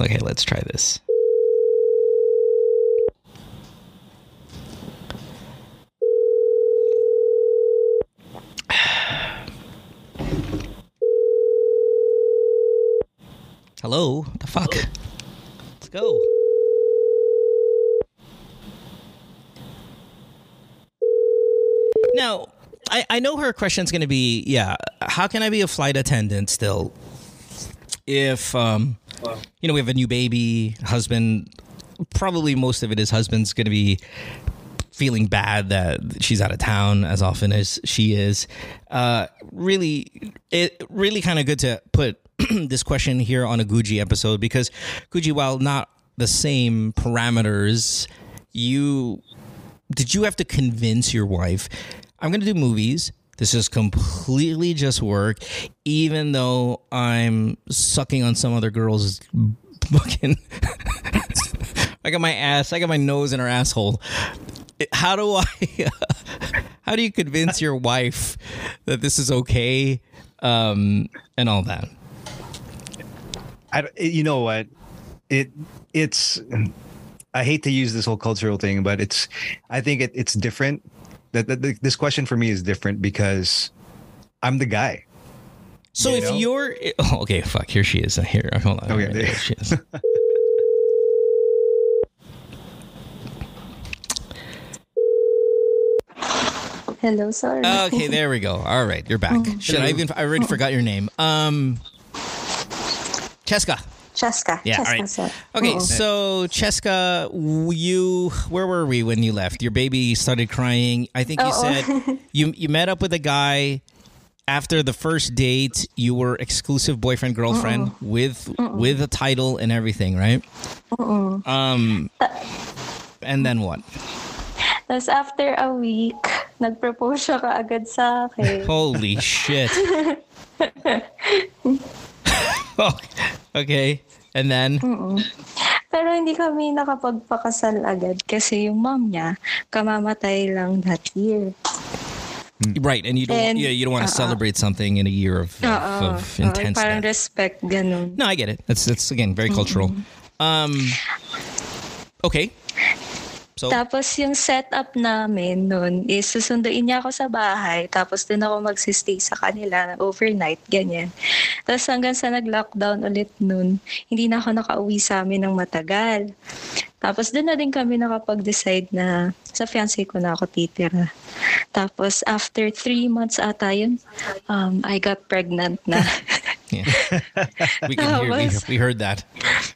okay, let's try this. Hello? What the fuck? Let's go. Now, I, I know her question's going to be, yeah, how can I be a flight attendant still if, um, you know, we have a new baby, husband, probably most of it is husband's going to be feeling bad that she's out of town as often as she is. Uh, really, it really kind of good to put this question here on a Guji episode because Guji, while not the same parameters, you did you have to convince your wife? I'm going to do movies. This is completely just work, even though I'm sucking on some other girl's fucking. I got my ass. I got my nose in her asshole. How do I? how do you convince your wife that this is okay, um, and all that? I, you know what? It it's. I hate to use this whole cultural thing, but it's. I think it, it's different. That, that this question for me is different because I'm the guy. So You if know? you're oh, okay, fuck, here she is. Here, hold on. Okay, there there- she is. Hello, sorry. okay, there we go. All right, you're back. Shit, I even I already forgot your name. Um, Cheska. Cheska. Yeah, Cheska, right. sir. Okay, Oo. so Cheska, you where were we when you left? Your baby started crying. I think you Oo. said you you met up with a guy after the first date. You were exclusive boyfriend girlfriend with with a title and everything, right? Um, and then what? Tapos after a week, nag-propose siya kaagad sa akin. Holy shit. Oh, okay, and then Pero hindi kami nakapagpakasal agad kasi yung mom niya, kamamatay lang that year. right, and you don't And- yeah, you don't want to uh-uh. celebrate something in a year of, of, Oo. of Oo, intense. parang death. respect, ganun. No, I get it. That's that's again very cultural. Um, okay. So Tapos yung setup namin nun is susunduin niya ako sa bahay tapos doon ako magsistay sa kanila overnight, ganyan. Tapos hanggang sa nag-lockdown ulit nun, hindi na ako nakauwi sa amin ng matagal. Tapos doon na din kami nakapag-decide na sa fiancé ko na ako titira. Tapos after three months ata yun, um, I got pregnant na. yeah. we can hear we, Tapos- we heard that.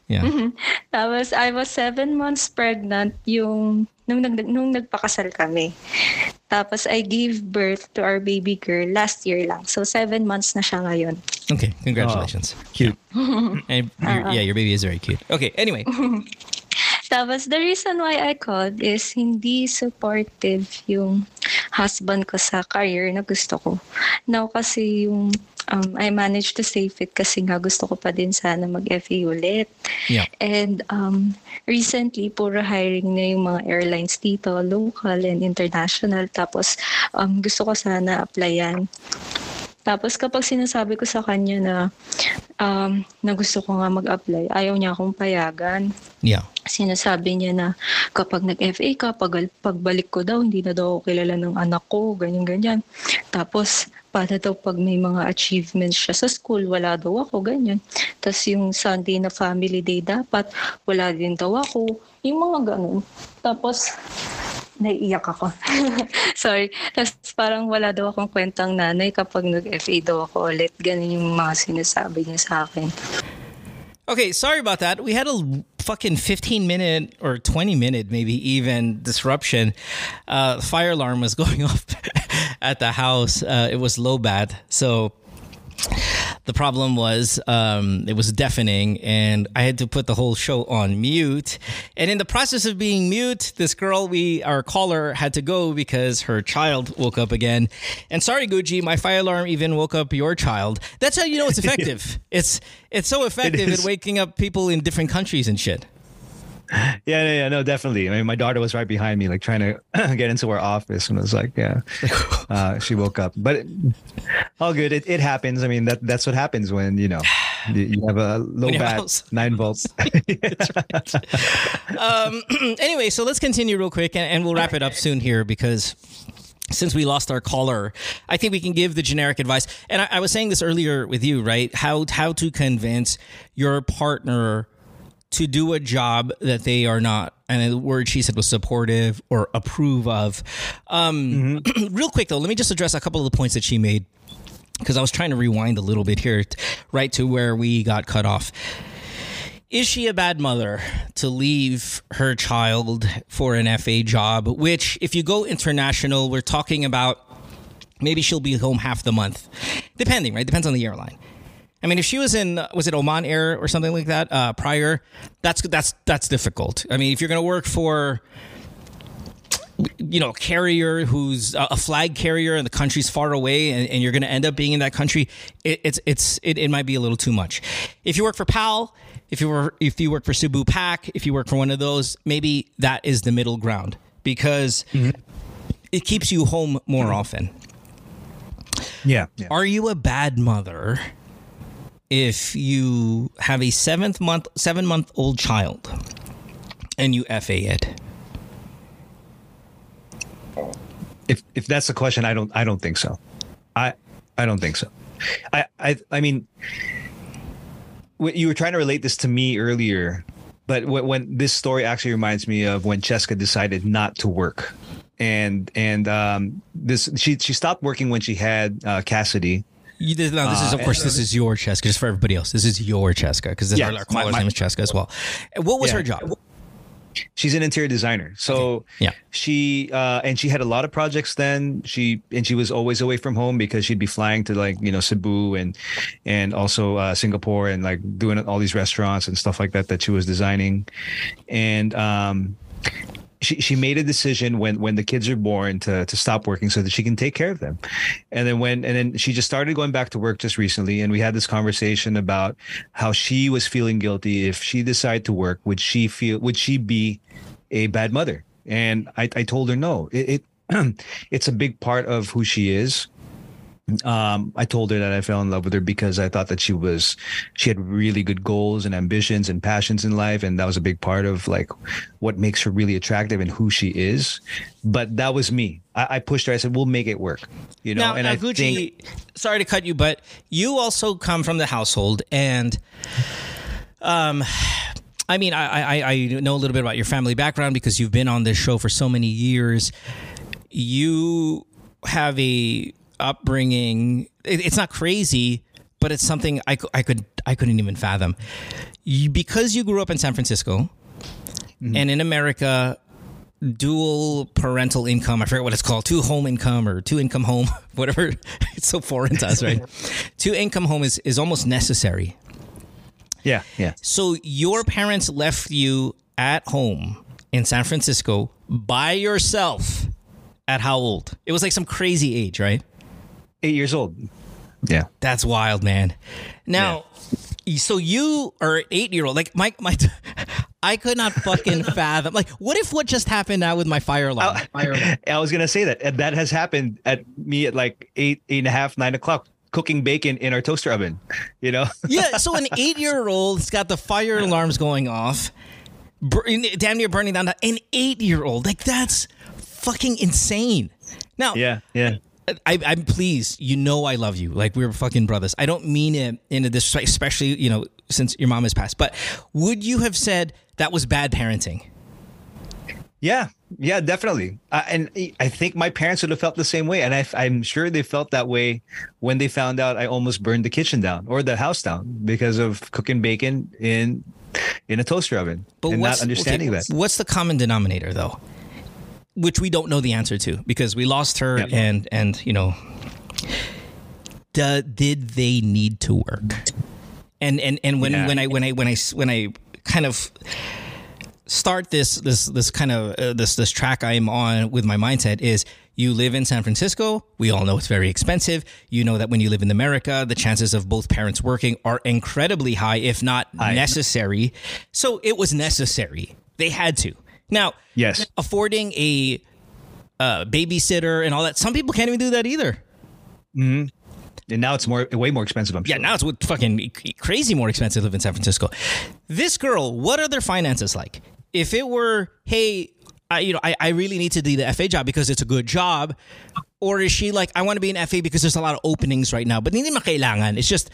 Yeah. Tapos I was seven months pregnant yung nung, nag, nung nagpakasal kami. Tapos I gave birth to our baby girl last year lang. So seven months na siya ngayon. Okay. Congratulations. Cute. And your, yeah, your baby is very cute. Okay. Anyway. Tapos the reason why I called is hindi supportive yung husband ko sa career na gusto ko. Now kasi yung um, I managed to save it kasi nga gusto ko pa din sana mag-FA ulit. Yeah. And um, recently, puro hiring na yung mga airlines dito, local and international. Tapos um, gusto ko sana applyan. Tapos kapag sinasabi ko sa kanya na um, na gusto ko nga mag-apply, ayaw niya akong payagan. Yeah. Sinasabi niya na kapag nag-FA ka, pag, pagbalik ko daw, hindi na daw ako kilala ng anak ko, ganyan-ganyan. Tapos, para daw pag may mga achievements siya sa school, wala daw ako, ganyan. Tapos yung Sunday na family day dapat, wala din daw ako. Yung mga ganun. Tapos, naiiyak ako. Sorry. Tapos parang wala daw akong kwentang nanay kapag nag-FA daw ako ulit. Ganun yung mga sinasabi niya sa akin. Okay, sorry about that. We had a fucking 15 minute or 20 minute, maybe even disruption. Uh, fire alarm was going off at the house. Uh, it was low bad. So the problem was um, it was deafening and I had to put the whole show on mute. And in the process of being mute, this girl, we our caller had to go because her child woke up again. And sorry, Guji, my fire alarm even woke up your child. That's how you know it's effective. it's it's so effective at waking up people in different countries and shit. Yeah, yeah, yeah, no, definitely. I mean, my daughter was right behind me, like trying to get into our office, and it was like, yeah, uh, she woke up. But it, all good. It, it happens. I mean, that that's what happens when you know you, have a low When you have a bat, house. nine volts. um, anyway, so let's continue real quick and, and we'll wrap it up soon here because since we lost our caller, I think we can give the generic advice. And I, I was saying this earlier with you, right? How how to convince your partner to do a job that they are not, and the word she said was supportive or approve of. Um, real quick though, let me just address a couple of the points that she made because I was trying to rewind a little bit here, right to where we got cut off. Is she a bad mother to leave her child for an FA job? Which, if you go international, we're talking about maybe she'll be home half the month, depending, right? Depends on the airline. I mean, if she was in, was it Oman Air or something like that uh, prior? That's that's that's difficult. I mean, if you're going to work for, you know, a carrier who's a flag carrier and the country's far away, and, and you're going to end up being in that country, it, it's it's it, it might be a little too much. If you work for PAL, if you were if you work for Cebu Pac, if you work for one of those, maybe that is the middle ground because it keeps you home more often. Yeah. yeah. Are you a bad mother if you have a seventh month, seven month old child and you FA it? if if that's the question, I don't I don't think so. I I don't think so. I I I mean, you were trying to relate this to me earlier, but when, when this story actually reminds me of when Cheska decided not to work, and and um this she she stopped working when she had uh, Cassidy. You did, no, this is of course this is your Cheska. Just for everybody else, this is your Cheska because Yeah, our, our my- caller's my- name is Cheska as well. What was Yeah. her job? She's an interior designer, so Yeah. she uh and she had a lot of projects then she and she was always away from home because she'd be flying to like you know cebu and and also uh singapore and like doing all these restaurants and stuff like that that she was designing and um she, she made a decision when when the kids are born to to stop working so that she can take care of them. And then when and then she just started going back to work just recently and we had this conversation about how she was feeling guilty if she decided to work would she feel would she be a bad mother? And i, I told her no. It, it it's a big part of who she is um, I told her that I fell in love with her because I thought that she was, she had really good goals and ambitions and passions in life, and that was a big part of like what makes her really attractive and who she is. But that was me. I, I pushed her. I said, "We'll make it work," you know. now, and now I Guji, think, sorry to cut you, but you also come from the household, and um, I mean, I, I I know a little bit about your family background because you've been on this show for so many years. You have a upbringing. It, it's not crazy, but it's something I, I could I couldn't even fathom. You, because you grew up in San Francisco, mm-hmm. and in America, dual parental income. I forget what it's called. Two home income or two income home, whatever. It's so foreign to us, right? two income home is, is almost necessary. yeah, yeah. So your parents left you at home in San Francisco by yourself at how old? It was like some crazy age, right? Eight years old. Yeah. That's wild, man. Now, so you are eight year old. Like my my, I could not fucking fathom. Like, what if what just happened now with my fire alarm? Uh, fire alarm. I was gonna say that, that has happened at me at like eight, eight and a half, nine o'clock, cooking bacon in our toaster oven. You know. yeah. So an eight year old's got the fire alarms going off, damn near burning down. An eight year old, like that's fucking insane. Now, yeah, yeah. I, I'm pleased. You know I love you. Like we're fucking brothers. I don't mean it in a disrespect, especially you know since your mom has passed. But would you have said that was bad parenting? Yeah, yeah, definitely. Uh, and I think my parents would have felt the same way, and I, I'm sure they felt that way when they found out I almost burned the kitchen down or the house down because of cooking bacon in in a toaster oven and not understanding okay, that. What's the common denominator though? Which we don't know the answer to because we lost her Yeah. and and you know d- did they need to work? And and and when Yeah. when I when I when I when I kind of start this this this kind of uh, this this track I'm on with my mindset is you live in San Francisco. We all know it's very expensive. You know that when you live in America, the chances of both parents working are incredibly high, if not necessary. So it was necessary. They had to. Now, Yes. affording a uh, babysitter and all that. Some people can't even do that either. And now it's more way more expensive. I'm Yeah, sure. now it's fucking crazy more expensive to live in San Francisco. This girl, what are their finances like? If it were, hey, I, you know, I, I really need to do the FA job because it's a good job, or is she like, I want to be an FA because there's a lot of openings right now, but hindi makailangan. It's just,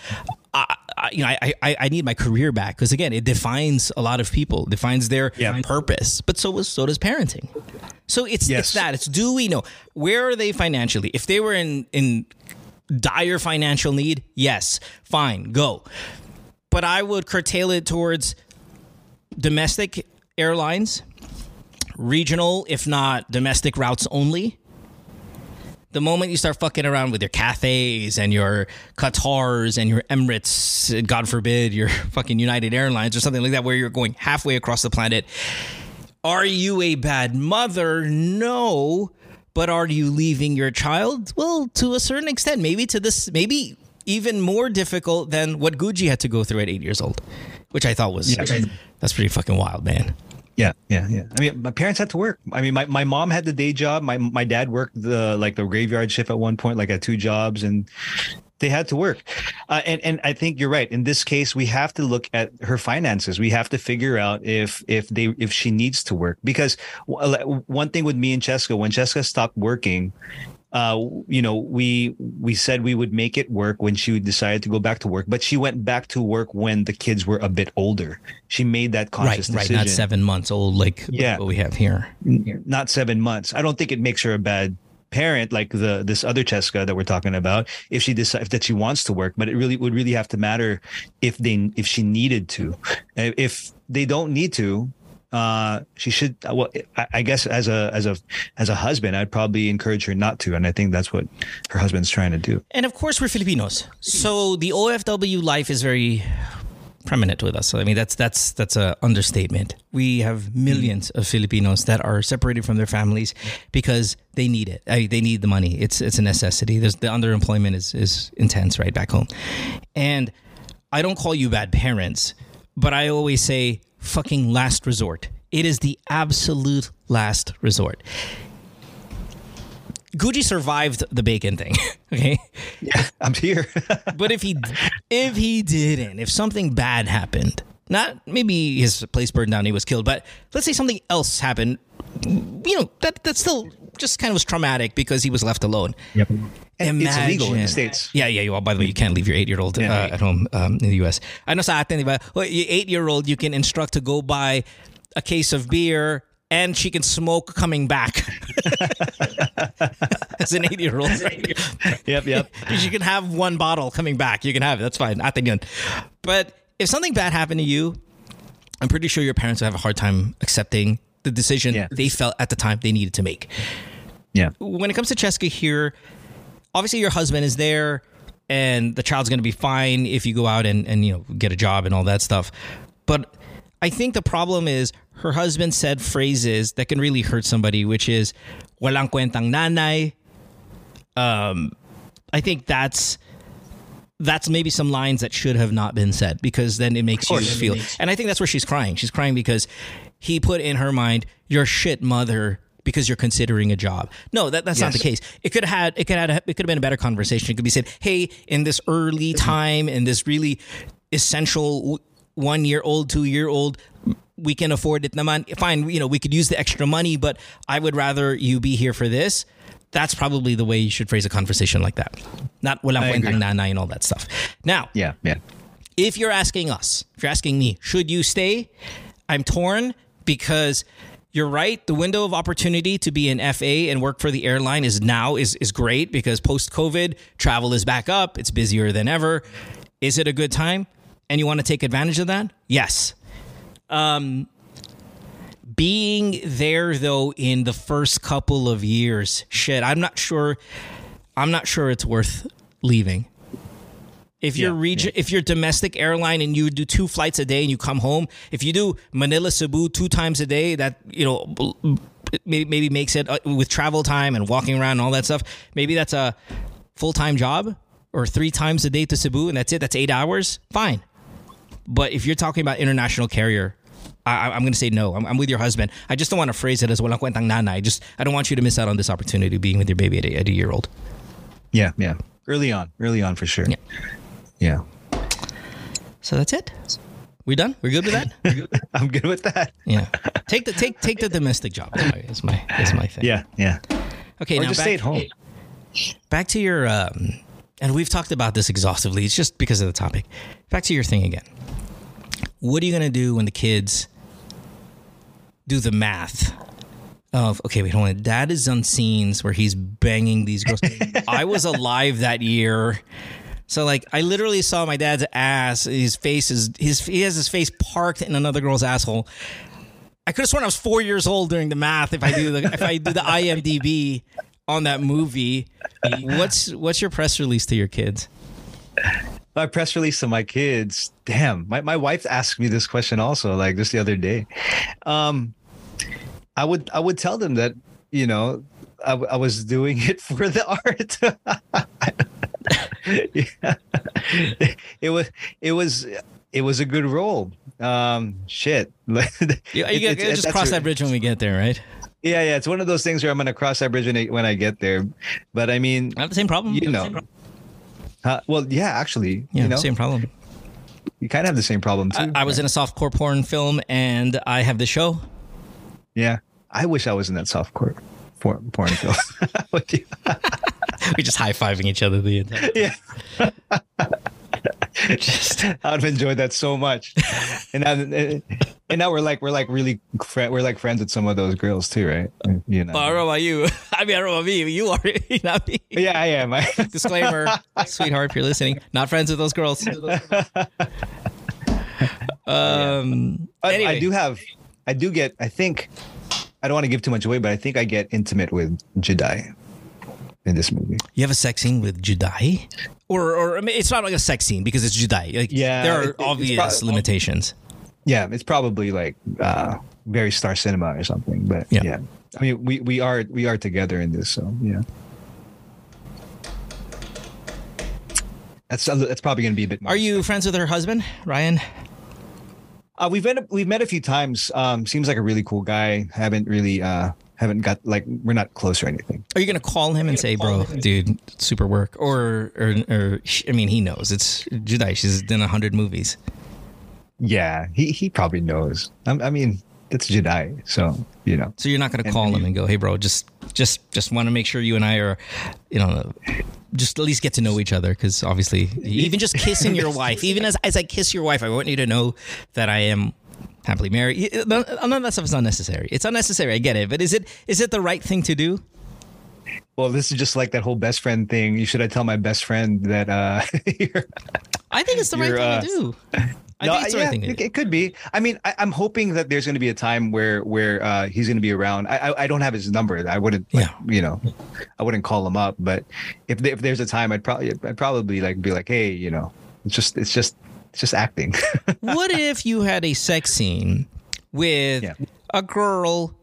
uh, uh, you know, I I, I need my career back because again, it defines a lot of people, defines their Yeah. purpose. But so was so does parenting. So it's Yes. it's that. It's do we know where are they financially? If they were in in dire financial need, yes, fine, go. But I would curtail it towards domestic airlines, regional, if not domestic routes only. The moment you start fucking around with your Cathays and your Qatars and your Emirates, God forbid, your fucking United Airlines or something like that, where you're going halfway across the planet, are you a bad mother? No. But are you leaving your child? Well, to a certain extent, maybe to this, maybe even more difficult than what Guji had to go through at eight years old, which I thought was that's pretty fucking wild, man. Yeah, yeah, yeah. I mean, my parents had to work. I mean, my, my mom had the day job. My my dad worked the like the graveyard shift at one point, like at two jobs, and they had to work. Uh, and and I think you're right. In this case, we have to look at her finances. We have to figure out if if they if she needs to work because one thing with me and Cheska, when Cheska stopped working. Uh, you know, we we said we would make it work when she decided to go back to work, but she went back to work when the kids were a bit older. She made that Right, conscious right. decision Not seven months old, like Yeah. what we have here. not seven months. I don't think it makes her a bad parent like the this other Cheska that we're talking about if she decides that she wants to work but it really would really have to matter if they if she needed to Uh, if they don't need to uh she should well I, I guess as a as a as a husband i'd probably encourage her not to and i think that's what her husband's trying to do And of course, we're Filipinos, so the OFW life is very prominent with us. I mean, that's that's that's a understatement. We have millions of Filipinos that are separated from their families because they need it. I, they need the money. It's it's a necessity. There's the underemployment is is intense right back home, and I don't call you bad parents, but I always say fucking last resort. It is the absolute last resort. Guji survived the bacon thing, okay? yeah i'm here But if he if he didn't, if something bad happened, not maybe his place burned down, he was killed, but let's say something else happened, you know, that that still just kind of was traumatic because he was left alone. yep and it's illegal in the states Yeah, yeah. Well, by the way, you can't leave your eight-year-old Yeah. uh, at home um, in the U.S. I know sa atin, di ba? Well, your eight-year-old, you can instruct to go buy a case of beer and she can smoke coming back. As an eight-year-old. yep yep you can have one bottle coming back. You can have it. That's fine. Atin yun. But if something bad happened to you, I'm pretty sure your parents would have a hard time accepting the decision Yeah. they felt at the time they needed to make. yeah When it comes to Cheska here, obviously your husband is there and the child's going to be fine if you go out and, and you know get a job and all that stuff. But I think the problem is her husband said phrases that can really hurt somebody, which is walang kwentang nanay. Um, I think that's that's maybe some lines that should have not been said because then it makes you feel. And I think that's where she's crying. She's crying because he put in her mind, "You're shit mother." Because you're considering a job. No, that, that's not the case. It could have had it could have it could have been a better conversation. It could be said, "Hey, in this early mm-hmm. time, in this really essential one year old, two year old, we can afford it. Naman, fine, you know, we could use the extra money, but I would rather you be here for this. That's probably the way you should phrase a conversation like that. Not walang kwentang nanay and all that stuff. Now, yeah yeah if you're asking us, if you're asking me, should you stay? I'm torn because you're right. The window of opportunity to be an FA and work for the airline is now is is great because post COVID travel is back up. It's busier than ever. Is it a good time? And you want to take advantage of that? Yes. Um, being there though in the first couple of years, shit, I'm not sure. I'm not sure it's worth leaving. If you're Yeah, region, if you're domestic airline and you do two flights a day and you come home, if you do Manila Cebu two times a day, that you know maybe, maybe makes it uh, with travel time and walking around and all that stuff. Maybe that's a full time job or three times a day to Cebu and that's it. That's eight hours. Fine. But if you're talking about international carrier, I, I- I'm going to say no. I'm, I'm with your husband. I just don't want to phrase it as walang kwentang nanay. Just I don't want you to miss out on this opportunity being with your baby at a, at a year old. yeah yeah early on early on for sure Yeah. Yeah So that's it. We done? We're good with that? i'm good with that Yeah. Take the take take the domestic job. Is my is my thing. yeah yeah Okay. or now just back, stay at home back to your um, and we've talked about this exhaustively. It's just because of the topic. Back to your thing again. What are you gonna do when the kids do the math of okay, wait, hold on. Dad is on scenes where he's banging these girls. I was alive that year. So like I literally saw my dad's ass. His face is his he has his face parked in another girl's asshole. I could have sworn I was four years old during the math if I do the if I do the IMDb on that movie. What's what's your press release to your kids? my press release to my kids. Damn, my, my wife asked me this question also, like just the other day. Um, I would I would tell them that you know I, I was doing it for the art. yeah. It was it was it was a good role. Um, shit. You, you It- just cross that bridge when we get there, right? Yeah, yeah. It's one of those things where I'm gonna cross that bridge when I, when I get there. But I mean, I have the same problem. you know. Uh, well, yeah, actually, Yeah, you know, same problem. you kind of have the same problem too. I, I was in a softcore porn film, and I have the show. Yeah, I wish I was in that softcore porn, porn film. Would you? We just high fiving each other the entire. time. yeah. Just, I'd have enjoyed that so much, and now, and now we're like we're like really we're like friends with some of those girls too, right? You know. Well, I don't know about you. I mean, I don't know about me. You are not me. yeah, I am. I, Disclaimer, sweetheart, if you're listening, not friends with those girls. Um. I, Anyway. I do have, I do get. I think I don't want to give too much away, but I think I get intimate with Juday in this movie. You have a sex scene with Juday, or or I mean, it's not like a sex scene because it's Juday. Like, Yeah, there are it's obvious limitations. Yeah, it's probably like uh, very star cinema or something. But Yeah. yeah. I mean, we we are we are together in this, so yeah. That's that's probably going to be a bit. More Are you friends with her husband, Ryan? Uh, we've met we've met a few times. Um, seems like a really cool guy. Haven't really uh haven't got like we're not close or anything. Are you gonna call him and say, "Bro, dude, super work," or or or? I mean, he knows it's Juday. She's done a hundred movies. Yeah, he he probably knows. I, I mean, it's Juday, so you know. So you're not gonna call and him and go, "Hey, bro, just just just want to make sure you and I are, you know." Just at least get to know each other because obviously, even just kissing your wife, even as, as I kiss your wife, I want you to know that I am happily married. None of that stuff is unnecessary. It's unnecessary. I get it, but is it is it the right thing to do? Well, this is just like that whole best friend thing. You should I tell my best friend that uh you're- I think it's the right thing uh, to do. I no, think it's the yeah, right thing it, it could be. I mean, I, I'm hoping that there's going to be a time where where uh, he's going to be around. I, I I don't have his number. I wouldn't, like, Yeah. you know, I wouldn't call him up. But if if there's a time, I'd probably I'd probably like be like, hey, you know, it's just it's just it's just acting. what if you had a sex scene with Yeah. a girl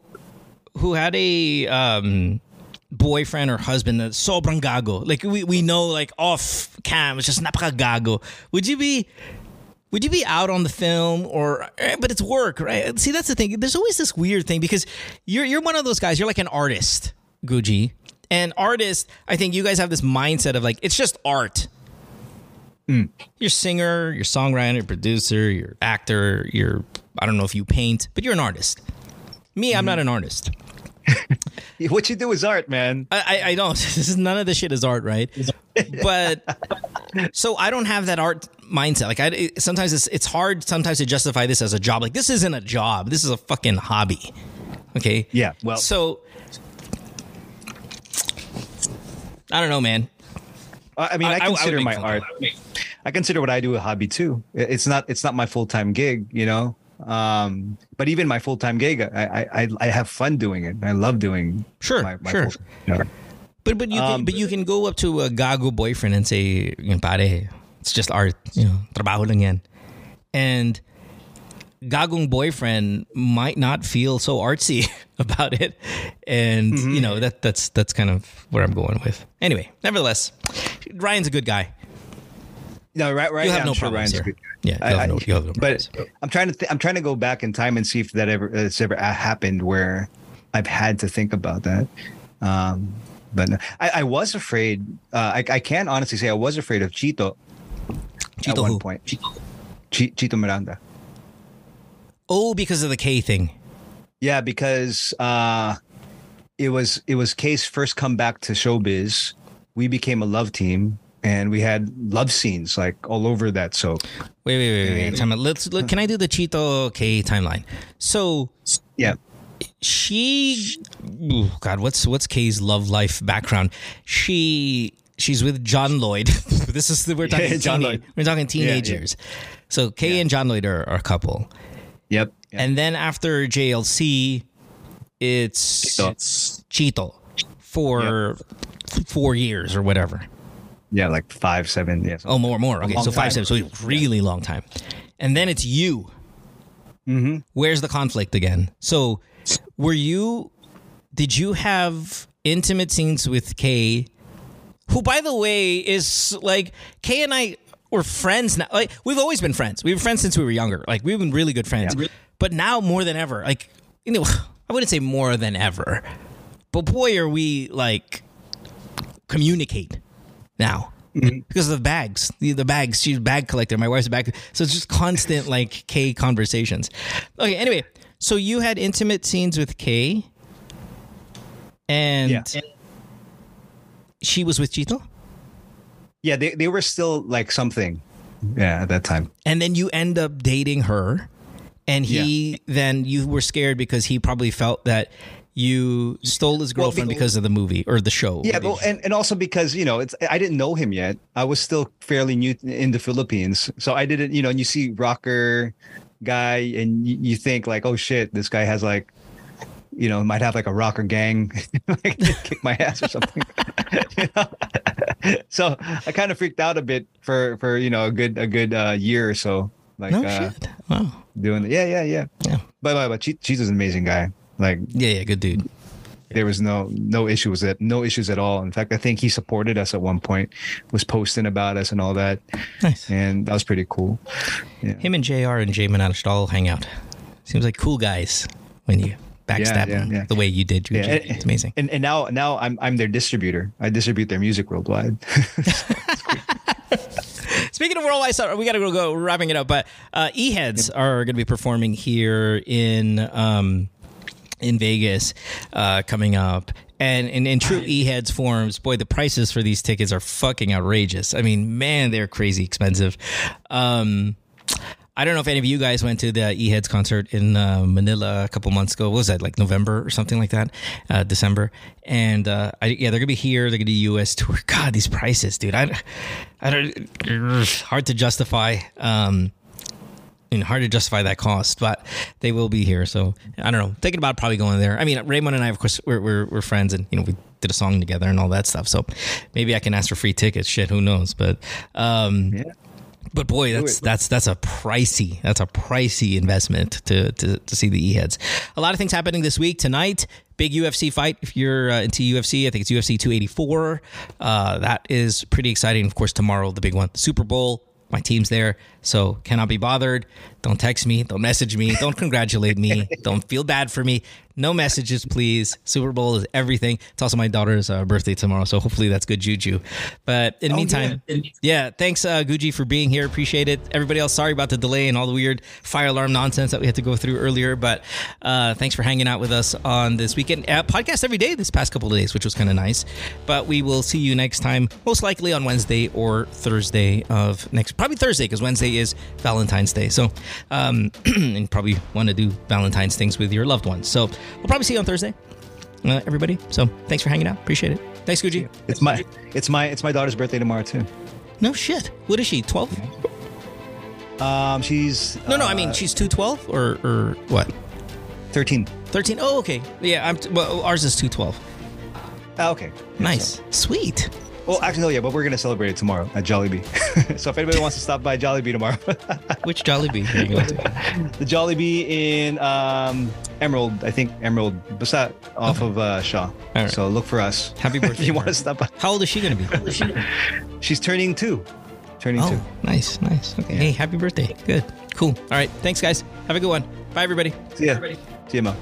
who had a um, boyfriend or husband that's sobrang gago? Like we, we know like off cam, it's just napaka gago. Would you be would you be out on the film or eh, but it's work, right? See that's the thing. There's always this weird thing because you're you're one of those guys, you're like an artist, guji And artists, I think you guys have this mindset of like it's just art Mm. you're a singer, you're songwriter, you're producer, you're actor, you're I don't know if you paint, but you're an artist. Me, I'm not an artist. what you do is art, man. I, I, I don't. This is none of this shit is art, right? But so I don't have that art mindset. Like I it- sometimes it's it's hard sometimes to justify this as a job. Like this isn't a job. This is a fucking hobby. Okay. Yeah, well- so I don't know, man. I mean, I- I, I- I consider my art. I consider what I do a hobby too. It's not it's not my full time gig, you know. Um, but even my full time gig, I, I I have fun doing it. I love doing Sure, my, my sure. you know. But but you can Um, but you can go up to a gago boyfriend and say, pare, it's just art, you know, trabaho lang yan. And gagong boyfriend might not feel so artsy about it. And Mm-hmm. you know, that that's that's kind of where I'm going with. Anyway, nevertheless, Ryan's a good guy. No, right, right. You have yeah, no sure problems Ryan's here. Yeah, I- have no, I- have no but. I'm trying to th- I'm trying to go back in time and see if that ever it's ever uh, happened where I've had to think about that. Um, but no. I, I was afraid. Uh, I, I can honestly say I was afraid of Chito. Chito at one who? point. Chi- Chito Miranda. Oh, because of the Kaye thing. Yeah, because uh, it was it was Kaye's first come back to showbiz. We became a love team, and we had love scenes like all over that soap. Wait, wait, wait, wait. Time out. Let's. Look, can I do the Chito Kaye timeline? So Yeah. she, ooh, God, what's what's Kaye's love life background? She she's with John Lloyd. this is we're talking Yeah, John teenage- Lloyd. We're talking yeah. teenagers. So Kay and John Lloyd are, are a couple, Yep. and then after JLC, it's So- Chito for four years or whatever. Yeah, like five, seven. Yeah. Oh, more, more. Okay, so five seven. So really long time. And then it's you. Mm-hmm. Where's the conflict again? So, were you? Did you have intimate scenes with Kaye? Who, by the way, is like Kaye and I were friends now. Like we've always been friends. We've been friends since we were younger. Like we've been really good friends. But now more than ever, like you know, I wouldn't say more than ever, but boy, are we like communicate now mm-hmm. because of the bags. The, the bags. She's a bag collector. My wife's a bag. So it's just constant like Kaye conversations. Okay. Anyway, so you had intimate scenes with Kaye, and Yeah. she was with Chito, Yeah, they, they were still like something. Yeah, at that time. and then you end up dating her, and he then you were scared because he probably felt that you stole his Well, girlfriend be- because of the movie or the show. Yeah, but and, and also because you know it's I didn't know him yet. I was still fairly new in the Philippines, so I didn't. You know, and you see rocker guy, and you, you think like, oh shit, this guy has like, you know, might have like a rocker gang, like kick my ass or something. You know? so I kind of freaked out a bit for for you know a good a good uh, year or so. Like no uh, shit. Wow. doing it, yeah yeah yeah. Yeah. But but but she, she's an amazing guy. Like Yeah, yeah, good dude. there was no no issues at no issues at all. In fact, I think he supported us at one point, was posting about us and all that, Nice. and that was pretty cool. Him and JR and Jay Manashtal hang out. Seems like cool guys when you backstab yeah, them yeah. the way you did. Juju. Yeah, it's amazing. And and now now I'm I'm their distributor. I distribute their music worldwide. Speaking of worldwide stuff, we got to go, go wrapping it up. But uh, E Heads are going to be performing here in um, in Vegas uh, coming up. And in, in true E Heads forms, boy, the prices for these tickets are fucking outrageous. I mean, man, they're crazy expensive. Um, I don't know if any of you guys went to the E Heads concert in uh, Manila a couple months ago. What was that like November or something like that? Uh, December. And uh, I, yeah, they're gonna be here. They're gonna do U.S. tour. God, these prices, dude. I, I don't. Hard to justify. Um, and hard to justify that cost, but they will be here. So I don't know. Thinking about probably going there. I mean, Raymund and I, of course, we're, we're, we're friends, and you know we did a song together and all that stuff. So maybe I can ask for free tickets. Shit, who knows? But um, Yeah. but boy, that's that's that's a pricey that's a pricey investment to to, to see the e heads. A lot of things happening this week tonight. Big UFC fight. If you're uh, into UFC, I think it's UFC 284. Uh, that is pretty exciting. Of course, tomorrow the big one, Super Bowl. My team's there, so cannot be bothered. Don't text me. Don't message me. Don't congratulate me. Don't feel bad for me. No messages, please. Super Bowl is everything. It's also my daughter's uh, birthday tomorrow, so hopefully that's good juju. But in the meantime, yeah, thanks, uh, Guji, for being here. Appreciate it. Everybody else, sorry about the delay and all the weird fire alarm nonsense that we had to go through earlier. But uh, thanks for hanging out with us on this weekend. Uh, podcast every day this past couple of days, which was kind of nice. But we will see you next time, most likely on Wednesday or Thursday of next, probably Thursday, because Wednesday is Valentine's Day. So, um, and probably want to do Valentine's things with your loved ones. So, we'll probably see you on Thursday, uh, everybody. So, thanks for hanging out. Appreciate it. Thanks, Guji. it's my it's my it's my daughter's birthday tomorrow too. No shit. What is she? 12? Um, she's No, no, I uh, mean, she's 212 or, or what? thirteen. 13? Oh, okay. Yeah, I'm, t- well, ours is 212. Ah, okay, Nice. Sweet. Well, actually, no, yeah, but we're gonna celebrate it tomorrow at Jollibee. so if anybody wants to stop by Jollibee tomorrow, Which Jollibee are you going to? the Jollibee in um, Emerald, I think Emerald, basta off of uh, Shaw. right. So look for us. Happy birthday if you want to stop by. How old is she going to be? She's turning two. Turning two. Oh, nice, nice. Okay. Hey, happy birthday. Good. Cool. All right. Thanks, guys. Have a good one. Bye, everybody. See ya. See ya, Mo.